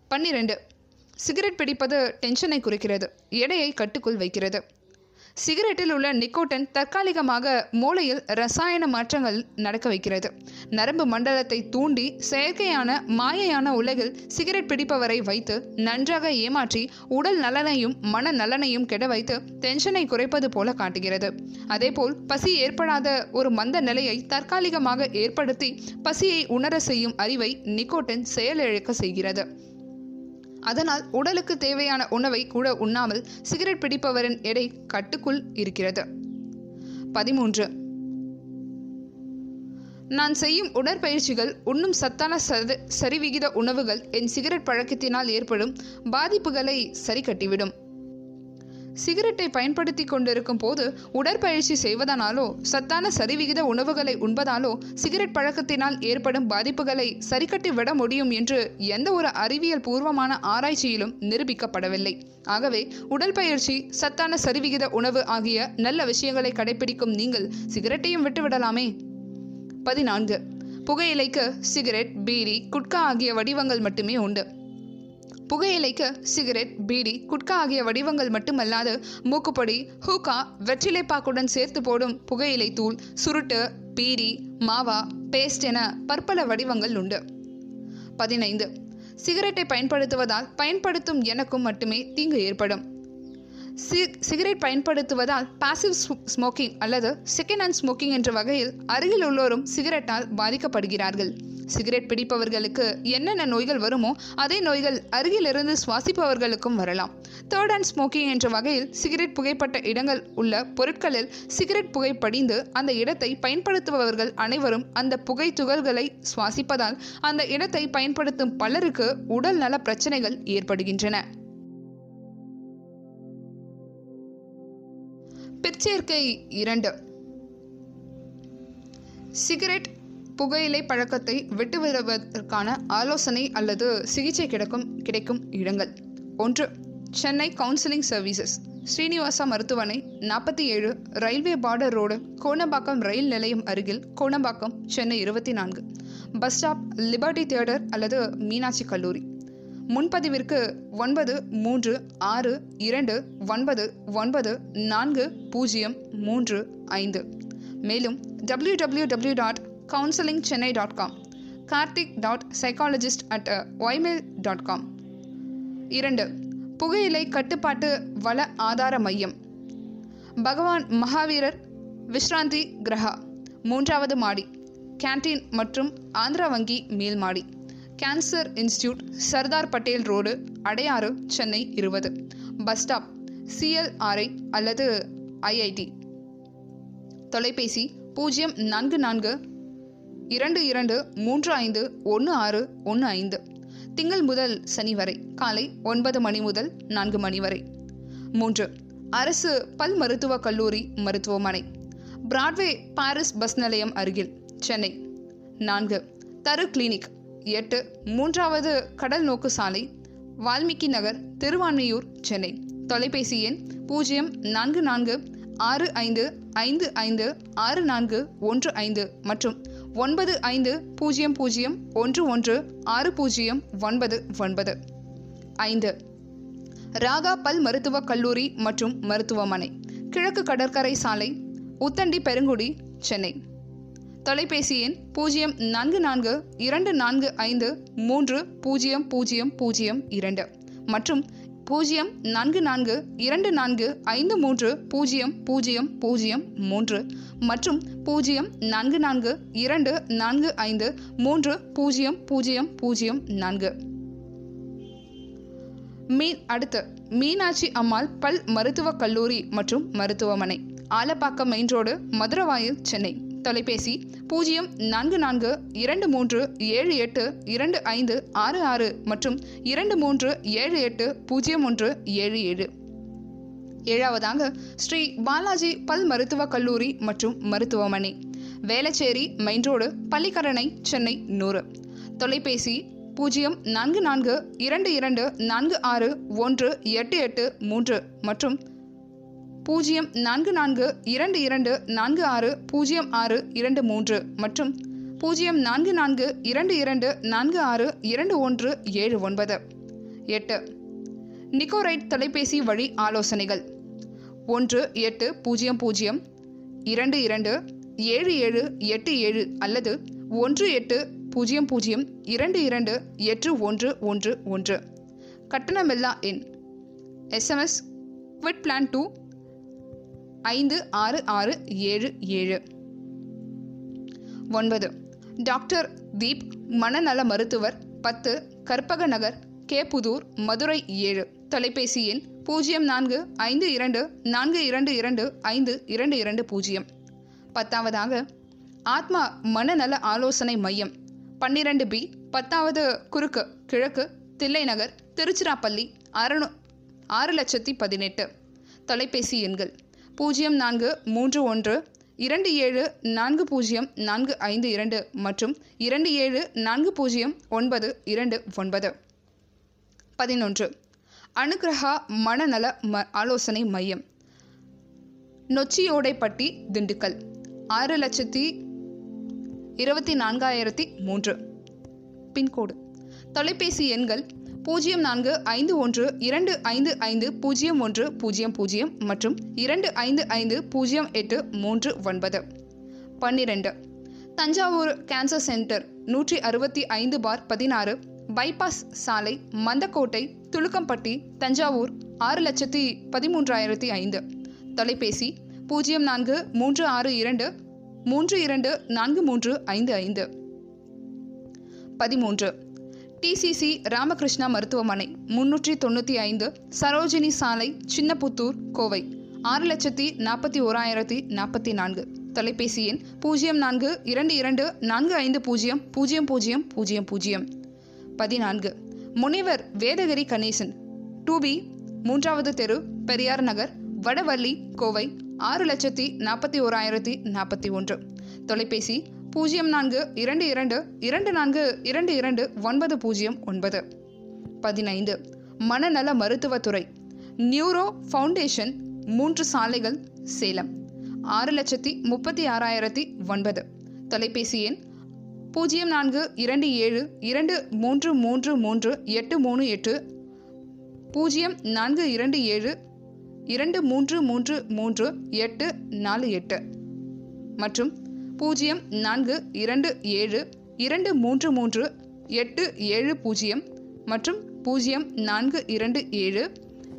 பன்னிரண்டு. சிகரெட் பிடிப்பது டென்ஷனை குறைக்கிறது. எடையை கட்டுக்குள் வைக்கிறது. சிகரெட்டில் உள்ள நிக்கோட்டன் தற்காலிகமாக மூளையில் ரசாயன மாற்றங்கள் நடக்க வைக்கிறது. நரம்பு மண்டலத்தை தூண்டி செயற்கையான மாயையான உலகில் சிகரெட் பிடிப்பவரை வைத்து நன்றாக ஏமாற்றி உடல் நலனையும் மன நலனையும் கெட வைத்து டென்ஷனை குறைப்பது போல காட்டுகிறது. அதேபோல் பசி ஏற்படாத ஒரு மந்த நிலையை தற்காலிகமாக ஏற்படுத்தி பசியை உணர செய்யும் அறிவை நிக்கோட்டன் செயலிழக்க செய்கிறது. அதனால் உடலுக்கு தேவையான உணவை கூட உண்ணாமல் சிகரெட் பிடிப்பவரின் எடை கட்டுக்குள் இருக்கிறது. பதிமூன்று. நான் செய்யும் உடற்பயிற்சிகள் உண்ணும் சத்தான சத சரிவிகித உணவுகள் என் சிகரெட் பழக்கத்தினால் ஏற்படும் பாதிப்புகளை சரி கட்டிவிடும் சிகரெட்டை பயன்படுத்தி கொண்டிருக்கும் போது உடற்பயிற்சி செய்வதனாலோ சத்தான சரிவிகித உணவுகளை உண்பதாலோ சிகரெட் பழக்கத்தினால் ஏற்படும் பாதிப்புகளை சரிக்கட்டி விட முடியும் என்று எந்த ஒரு அறிவியல் பூர்வமான ஆராய்ச்சியிலும் நிரூபிக்கப்படவில்லை. ஆகவே உடற்பயிற்சி சத்தான சரிவிகித உணவு ஆகிய நல்ல விஷயங்களை கடைபிடிக்கும் நீங்கள் சிகரெட்டையும் விட்டுவிடலாமே பதினான்கு. புகையிலைக்கு சிகரெட் பீடி குட்கா ஆகிய வடிவங்கள் மட்டுமே உண்டு. புகையிலைக்கு சிகரெட் பீடி குட்கா ஆகிய வடிவங்கள் மட்டுமல்லாது மூக்குப்பொடி ஹூக்கா வெற்றிலைப்பாக்குடன் சேர்த்து போடும் புகையிலை தூள் சுருட்டு பீடி மாவா பேஸ்ட் என பற்பல வடிவங்கள் உண்டு. பதினைந்து. சிகரெட்டை பயன்படுத்துவதால் பயன்படுத்தும் எனக்கும் மட்டுமே தீங்கு ஏற்படும். சி சிகரெட் பயன்படுத்துவதால் பாசிவ் ஸ்மோக்கிங் அல்லது செகண்ட் ஹேண்ட் ஸ்மோக்கிங் என்ற வகையில் அருகில் உள்ளோரும் சிகரெட்டால் பாதிக்கப்படுகிறார்கள். சிகரெட் பிடிப்பவர்களுக்கு என்னென்ன நோய்கள் வருமோ அதே நோய்கள் அருகிலிருந்து சுவாசிப்பவர்களுக்கும் வரலாம். தேர்ட் அண்ட் ஸ்மோக்கிங் என்ற வகையில் சிகரெட் புகைப்பட்ட இடங்கள் உள்ள பொருட்களில் சிகரெட் புகை படிந்து அந்த இடத்தை பயன்படுத்துபவர்கள் அனைவரும் அந்த புகை துகள்களை சுவாசிப்பதால் அந்த இடத்தை பயன்படுத்தும் பலருக்கு உடல் நல பிரச்சனைகள் ஏற்படுகின்றன. பிற்சேர்க்கை இரண்டு. சிகரெட் புகையிலை பழக்கத்தை விட்டுவிடுவதற்கான ஆலோசனை அல்லது சிகிச்சை கிடைக்கும் கிடைக்கும் இடங்கள். ஒன்று சென்னை கவுன்சிலிங் சர்வீசஸ். ஸ்ரீனிவாசா மருத்துவமனை நாற்பத்தி ஏழு railway border road Konambakkam rail நிலையம் அருகில் கோணம்பாக்கம் சென்னை இருபத்தி நான்கு. பஸ் ஸ்டாப் லிபர்டி தியேட்டர் அல்லது மீனாட்சி கல்லூரி. முன்பதிவிற்கு ஒன்பது மூன்று ஆறு இரண்டு ஒன்பது ஒன்பது நான்கு பூஜ்ஜியம் மூன்று ஐந்து. மேலும் W W W dot counselling Chennai dot com Karthik dot psychologist at ymail dot com இரண்டு புகையிலை கட்டுப்பாட்டு வள ஆதார மையம். பகவான் மகாவீரர் விஸ்ராந்தி கிரஹா மூன்றாவது மாடி கேண்டீன் மற்றும் ஆந்திரா வங்கி மேல் மாடி cancer institute Sardar Patel road Adyar Chennai இருபது பஸ் ஸ்டாப் சிஎல்ஆர்ஐ அல்லது ஐஐடி தொலைபேசி பூஜ்ஜியம் நான்கு நான்கு இரண்டு இரண்டு மூன்று ஐந்து ஒன்று ஆறு ஒன்று ஐந்து. திங்கள் முதல் சனி வரை காலை ஒன்பது மணி முதல் நான்கு மணி வரை. மூன்று அரசு பல் மருத்துவக் கல்லூரி மருத்துவமனை பிராட்வே பாரிஸ் பஸ் நிலையம் அருகில் சென்னை. நான்கு தரு கிளினிக் எட்டு மூன்றாவது கடல் நோக்கு சாலை வால்மீகி நகர் திருவான்மையூர் சென்னை. தொலைபேசி எண் பூஜ்ஜியம் நான்கு நான்கு ஆறு ஐந்து ஐந்து ஐந்து ஆறு நான்கு ஒன்று ஐந்து மற்றும் ஒன்பது ஐந்து பூஜ்ஜியம் பூஜ்ஜியம் ஒன்று ஒன்று ஆறு பூஜ்ஜியம் ஒன்பது ஒன்பது. ஐந்து. ராகா பல் மருத்துவக் கல்லூரி மற்றும் மருத்துவமனை கிழக்கு கடற்கரை சாலை உத்தண்டி பெருங்குடி சென்னை. தொலைபேசி எண் பூஜ்ஜியம் நான்கு நான்கு இரண்டு நான்கு ஐந்து மூன்று பூஜ்ஜியம் பூஜ்ஜியம் பூஜ்ஜியம் இரண்டு மற்றும் பூஜ்ஜியம் நான்கு நான்கு இரண்டு நான்கு ஐந்து மூன்று பூஜ்ஜியம் பூஜ்ஜியம் பூஜ்ஜியம் மூன்று மற்றும் பூஜ்ஜியம் நான்கு நான்கு இரண்டு நான்கு ஐந்து மூன்று பூஜ்ஜியம் பூஜ்ஜியம் பூஜ்ஜியம் நான்கு. மீன் அடுத்து மீனாட்சி அம்மாள் பல் மருத்துவக் கல்லூரி மற்றும் மருத்துவமனை ஆலப்பாக்கம் மெயின் ரோடு மதுரவாயில் சென்னை. தொலைபேசி பூஜ்ஜியம் நான்கு நான்கு இரண்டு மூன்று ஏழு எட்டு இரண்டு ஐந்து ஆறு ஆறு மற்றும் இரண்டு மூன்று ஏழு எட்டு பூஜ்ஜியம் ஒன்று ஏழு ஏழு. ஏழாவதாக ஸ்ரீ பாலாஜி பல் மருத்துவக் கல்லூரி மற்றும் மருத்துவமனை வேளச்சேரி மெயின் ரோடு பள்ளிக்கரணை சென்னை நூறு. தொலைபேசி பூஜ்ஜியம் நான்கு நான்கு இரண்டு இரண்டு நான்கு ஆறு ஒன்று எட்டு எட்டு மூன்று மற்றும் பூஜ்ஜியம் நான்கு நான்கு இரண்டு இரண்டு நான்கு ஆறு பூஜ்ஜியம் ஆறு இரண்டு மூன்று மற்றும் பூஜ்ஜியம் நான்கு நான்கு இரண்டு இரண்டு நான்கு ஆறு இரண்டு ஒன்று ஏழு ஒன்பது. எட்டு. நிக்கோரைட் தொலைபேசி வழி ஆலோசனைகள். ஒன்று எட்டு பூஜ்ஜியம் பூஜ்ஜியம் இரண்டு இரண்டு ஏழு ஏழு எட்டு ஏழு அல்லது ஒன்று எட்டு பூஜ்ஜியம் பூஜ்ஜியம் இரண்டு இரண்டு எட்டு ஒன்று ஒன்று ஒன்று. கட்டணமில்லா எண். எஸ்எம்எஸ் குவிட் பிளான் டூ ஐந்து ஆறு ஆறு ஏழு ஏழு. ஒன்பது டாக்டர் தீப் மனநல மருத்துவர் பத்து கற்பக நகர் கே புதூர் மதுரை ஏழு. தொலைபேசி எண் பூஜ்ஜியம் நான்கு ஐந்து இரண்டு நான்கு இரண்டு இரண்டு ஐந்து இரண்டு இரண்டு பூஜ்ஜியம் பத்தாவதாக ஆத்மா மனநல ஆலோசனை மையம். பன்னிரண்டு பி பத்தாவது குறுக்கு கிழக்கு தில்லை நகர் திருச்சிராப்பள்ளி அறநூ ஆறு லட்சத்தி பதினெட்டு. தொலைபேசி எண்கள் பூஜ்ஜியம் நான்கு மூன்று ஒன்று இரண்டு ஏழு நான்கு பூஜ்ஜியம் நான்கு ஐந்து இரண்டு மற்றும் இரண்டு ஏழு நான்கு பூஜ்ஜியம் ஒன்பது இரண்டு ஒன்பது. பதினொன்று அனுகிரகா மனநல ம ஆலோசனை மையம். நொச்சியோடைப்பட்டி திண்டுக்கல். ஆறு லட்சத்தி இருபத்தி நான்காயிரத்தி மூன்று. பின்கோடு. தொலைபேசி எண்கள் பூஜ்ஜியம் நான்கு ஐந்து ஒன்று இரண்டு ஐந்து ஐந்து பூஜ்ஜியம் ஒன்று பூஜ்ஜியம் பூஜ்ஜியம் மற்றும் இரண்டு ஐந்து ஐந்து பூஜ்ஜியம் எட்டு மூன்று ஒன்பது. பன்னிரெண்டு. தஞ்சாவூர் கேன்சர் சென்டர் நூற்றி அறுபத்தி ஐந்து பார் பதினாறு. பைபாஸ் சாலை மந்தக்கோட்டை துலுக்கம்பட்டி தஞ்சாவூர் ஆறு லட்சத்தி பதிமூன்றாயிரத்தி ஐந்து. தொலைபேசி பூஜ்ஜியம் நான்கு மூன்று ஆறு இரண்டு மூன்று இரண்டு நான்கு மூன்று ஐந்து ஐந்து. பதிமூன்று. டிசிசி ராமகிருஷ்ணா மருத்துவமனை முன்னூற்றி தொண்ணூற்றி ஐந்து சரோஜினி சாலை சின்னப்புத்தூர் கோவை ஆறு லட்சத்தி நாற்பத்தி ஓராயிரத்தி நாற்பத்தி நான்கு. தொலைபேசி எண் பூஜ்ஜியம் நான்கு இரண்டு இரண்டு நான்கு ஐந்து பூஜ்ஜியம் பூஜ்ஜியம் பூஜ்ஜியம் பூஜ்ஜியம் பூஜ்ஜியம் பதினான்கு. முனிவர் வேதகிரி கணேசன். டூ பி மூன்றாவது தெரு பெரியார் நகர் வடவள்ளி கோவை ஆறு லட்சத்தி நாற்பத்தி ஓராயிரத்தி நாற்பத்தி ஒன்று. தொலைபேசி பூஜ்ஜியம் நான்கு இரண்டு இரண்டு இரண்டு நான்கு இரண்டு இரண்டு ஒன்பது பூஜ்ஜியம் ஒன்பது. பதினைந்து. மனநல மருத்துவத்துறை நியூரோ ஃபவுண்டேஷன் மூன்று சாலைகள் சேலம். ஆறு லட்சத்தி முப்பத்தி ஆறாயிரத்தி ஒன்பது. தொலைபேசி எண் பூஜ்ஜியம் நான்கு இரண்டு ஏழு இரண்டு மூன்று மூன்று மூன்று எட்டு மூணு எட்டு. பூஜ்ஜியம் நான்கு இரண்டு ஏழு இரண்டு மூன்று மூன்று மூன்று எட்டு நாலு எட்டு. மற்றும் பூஜ்ஜியம் நான்கு இரண்டு ஏழு இரண்டு மூன்று மூன்று எட்டு ஏழு பூஜ்ஜியம் மற்றும் பூஜ்ஜியம் நான்கு இரண்டு ஏழு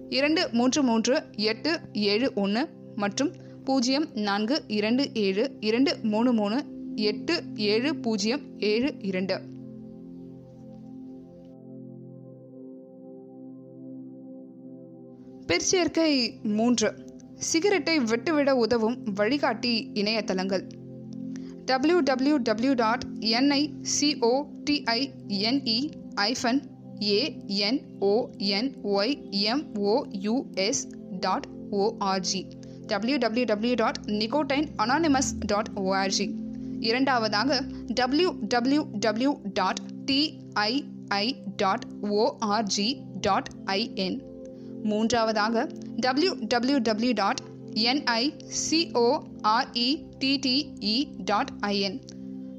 இரண்டு மூன்று மூன்று எட்டு ஏழு ஒன்று. மற்றும் பூஜ்ஜியம் நான்கு இரண்டு ஏழு இரண்டு மூணு மூணு எட்டு ஏழு பூஜ்ஜியம் ஏழு இரண்டு. பிற்சேர்க்கை மூன்று. சிகரெட்டை விட்டுவிட உதவும் வழிகாட்டி இணையதளங்கள். W W W dot NICOTINE hyphen ANONYMOUS dot ORG W W W dot nicotine anonymous dot ORG இரண்டாவதாக W W W dot TII dot ORG dot IN மூன்றாவதாக W W W dot NICORETTE dot IN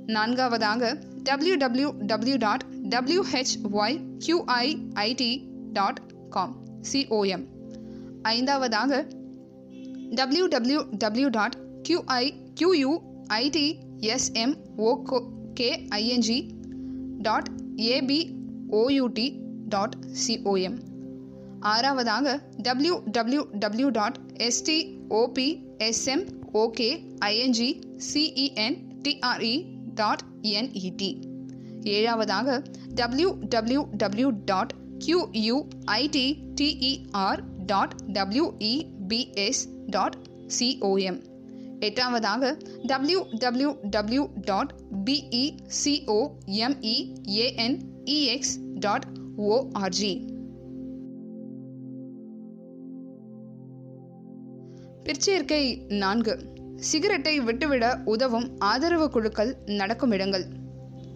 நான்காவதாக W W W dot WHY QIIT dot com COM ஐந்தாவதாக W W W dot QI QUIT SM OK KING dot ABOUT dot COM ஆறாவதாக W W W dot STOP SM OK ING CEN TRE dot NET ஏழாவதாக W W W dot QUIT TER dot WEBS dot COM எட்டாவதாக W W W dot BECOMEANEX dot ORG பிற்சேர்க்கை நான்கு. சிகரெட்டை விட்டுவிட உதவும் ஆதரவு குழுக்கள் நடக்கும் இடங்கள்.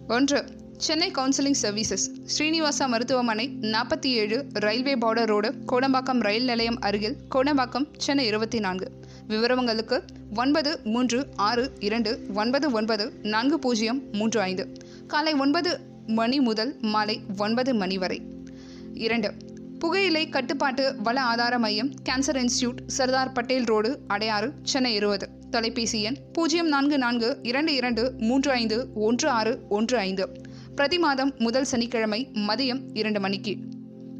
ஒன்று சென்னை கவுன்சிலிங் சர்வீசஸ் ஸ்ரீனிவாசா மருத்துவமனை நாற்பத்தி ஏழு railway border road Kodambakkam rail நிலையம் அருகில் கோடம்பாக்கம் சென்னை இருபத்தி நான்கு. விவரங்களுக்கு ஒன்பது மூன்று ஆறு இரண்டு ஒன்பது ஒன்பது நான்கு பூஜ்ஜியம் மூன்று ஐந்து. காலை ஒன்பது மணி முதல் மாலை ஒன்பது மணி வரை. இரண்டு புகையிலை கட்டுப்பாட்டு வள ஆதார மையம் cancer institute Sardar Patel road Adyar Chennai இருபது. தொலைபேசி எண் பூஜ்ஜியம் நான்கு நான்கு இரண்டு இரண்டு மூன்று ஐந்து ஒன்று ஆறு ஒன்று ஐந்து. பிரதி மாதம் முதல் சனிக்கிழமை மதியம் இரண்டு மணிக்கு.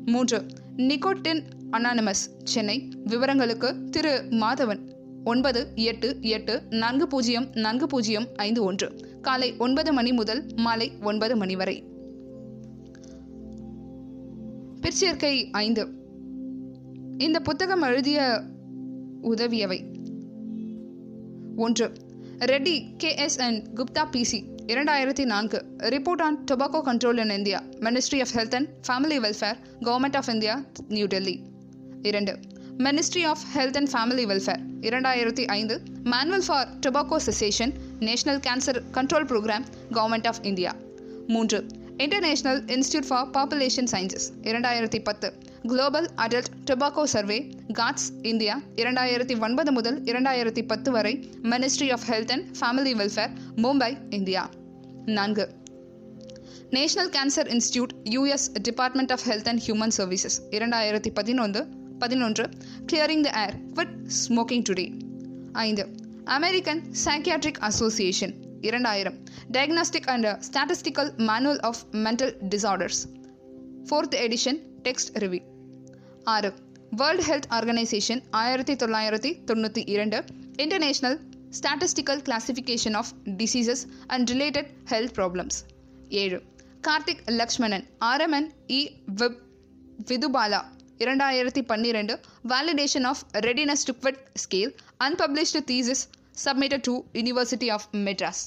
மூன்று நிக்கோட்டின் அனானிமஸ் சென்னை. விவரங்களுக்கு திரு. மாதவன் ஒன்பது எட்டு எட்டு நான்கு பூஜ்ஜியம் நான்கு பூஜ்ஜியம் ஐந்து ஒன்று. காலை ஒன்பது மணி முதல் மாலை ஒன்பது மணி வரை. பிற்சேர்க்கை ஐந்து. இந்த புத்தகம் எழுதிய உதவியவை. ஒன்று. Reddy K S Gupta P இரண்டாயிரத்தி நான்கு. Report on tobacco control in India ministry of health and family welfare government of India new Delhi. இரண்டு. Ministry of health and family welfare இரண்டாயிரத்தி ஐந்து manual for tobacco cessation national cancer control program government of India மூன்று international institute for population sciences இரண்டாயிரத்தி பத்து global adult tobacco survey GATS India இரண்டாயிரத்தி ஒன்பது முதல் இரண்டாயிரத்தி பத்து வரை ministry of health and family welfare Mumbai India நான்கு national cancer institute US department of health and human services இரண்டாயிரத்தி பதினொன்று பதினொன்று clearing the air with smoking today ஐந்து அமெரிக்கன் சைக்கியாட்ரிக் அசோசியேஷன் இரண்டாயிரம் diagnostic and statistical manual of mental disorders fourth edition text review ஆறு வேர்ல்ட் ஹெல்த் ஆர்கனைசேஷன் ஆயிரத்தி தொள்ளாயிரத்தி தொண்ணூற்றி இரண்டு international statistical classification of diseases and related health problems ஏழு கார்த்திக் லக்ஷ்மணன் ஆர்எம்என் இ விப் விதுபாலா இரண்டாயிரத்தி பன்னிரெண்டு validation of readiness to scale unpublished thesis submitted to university of Madras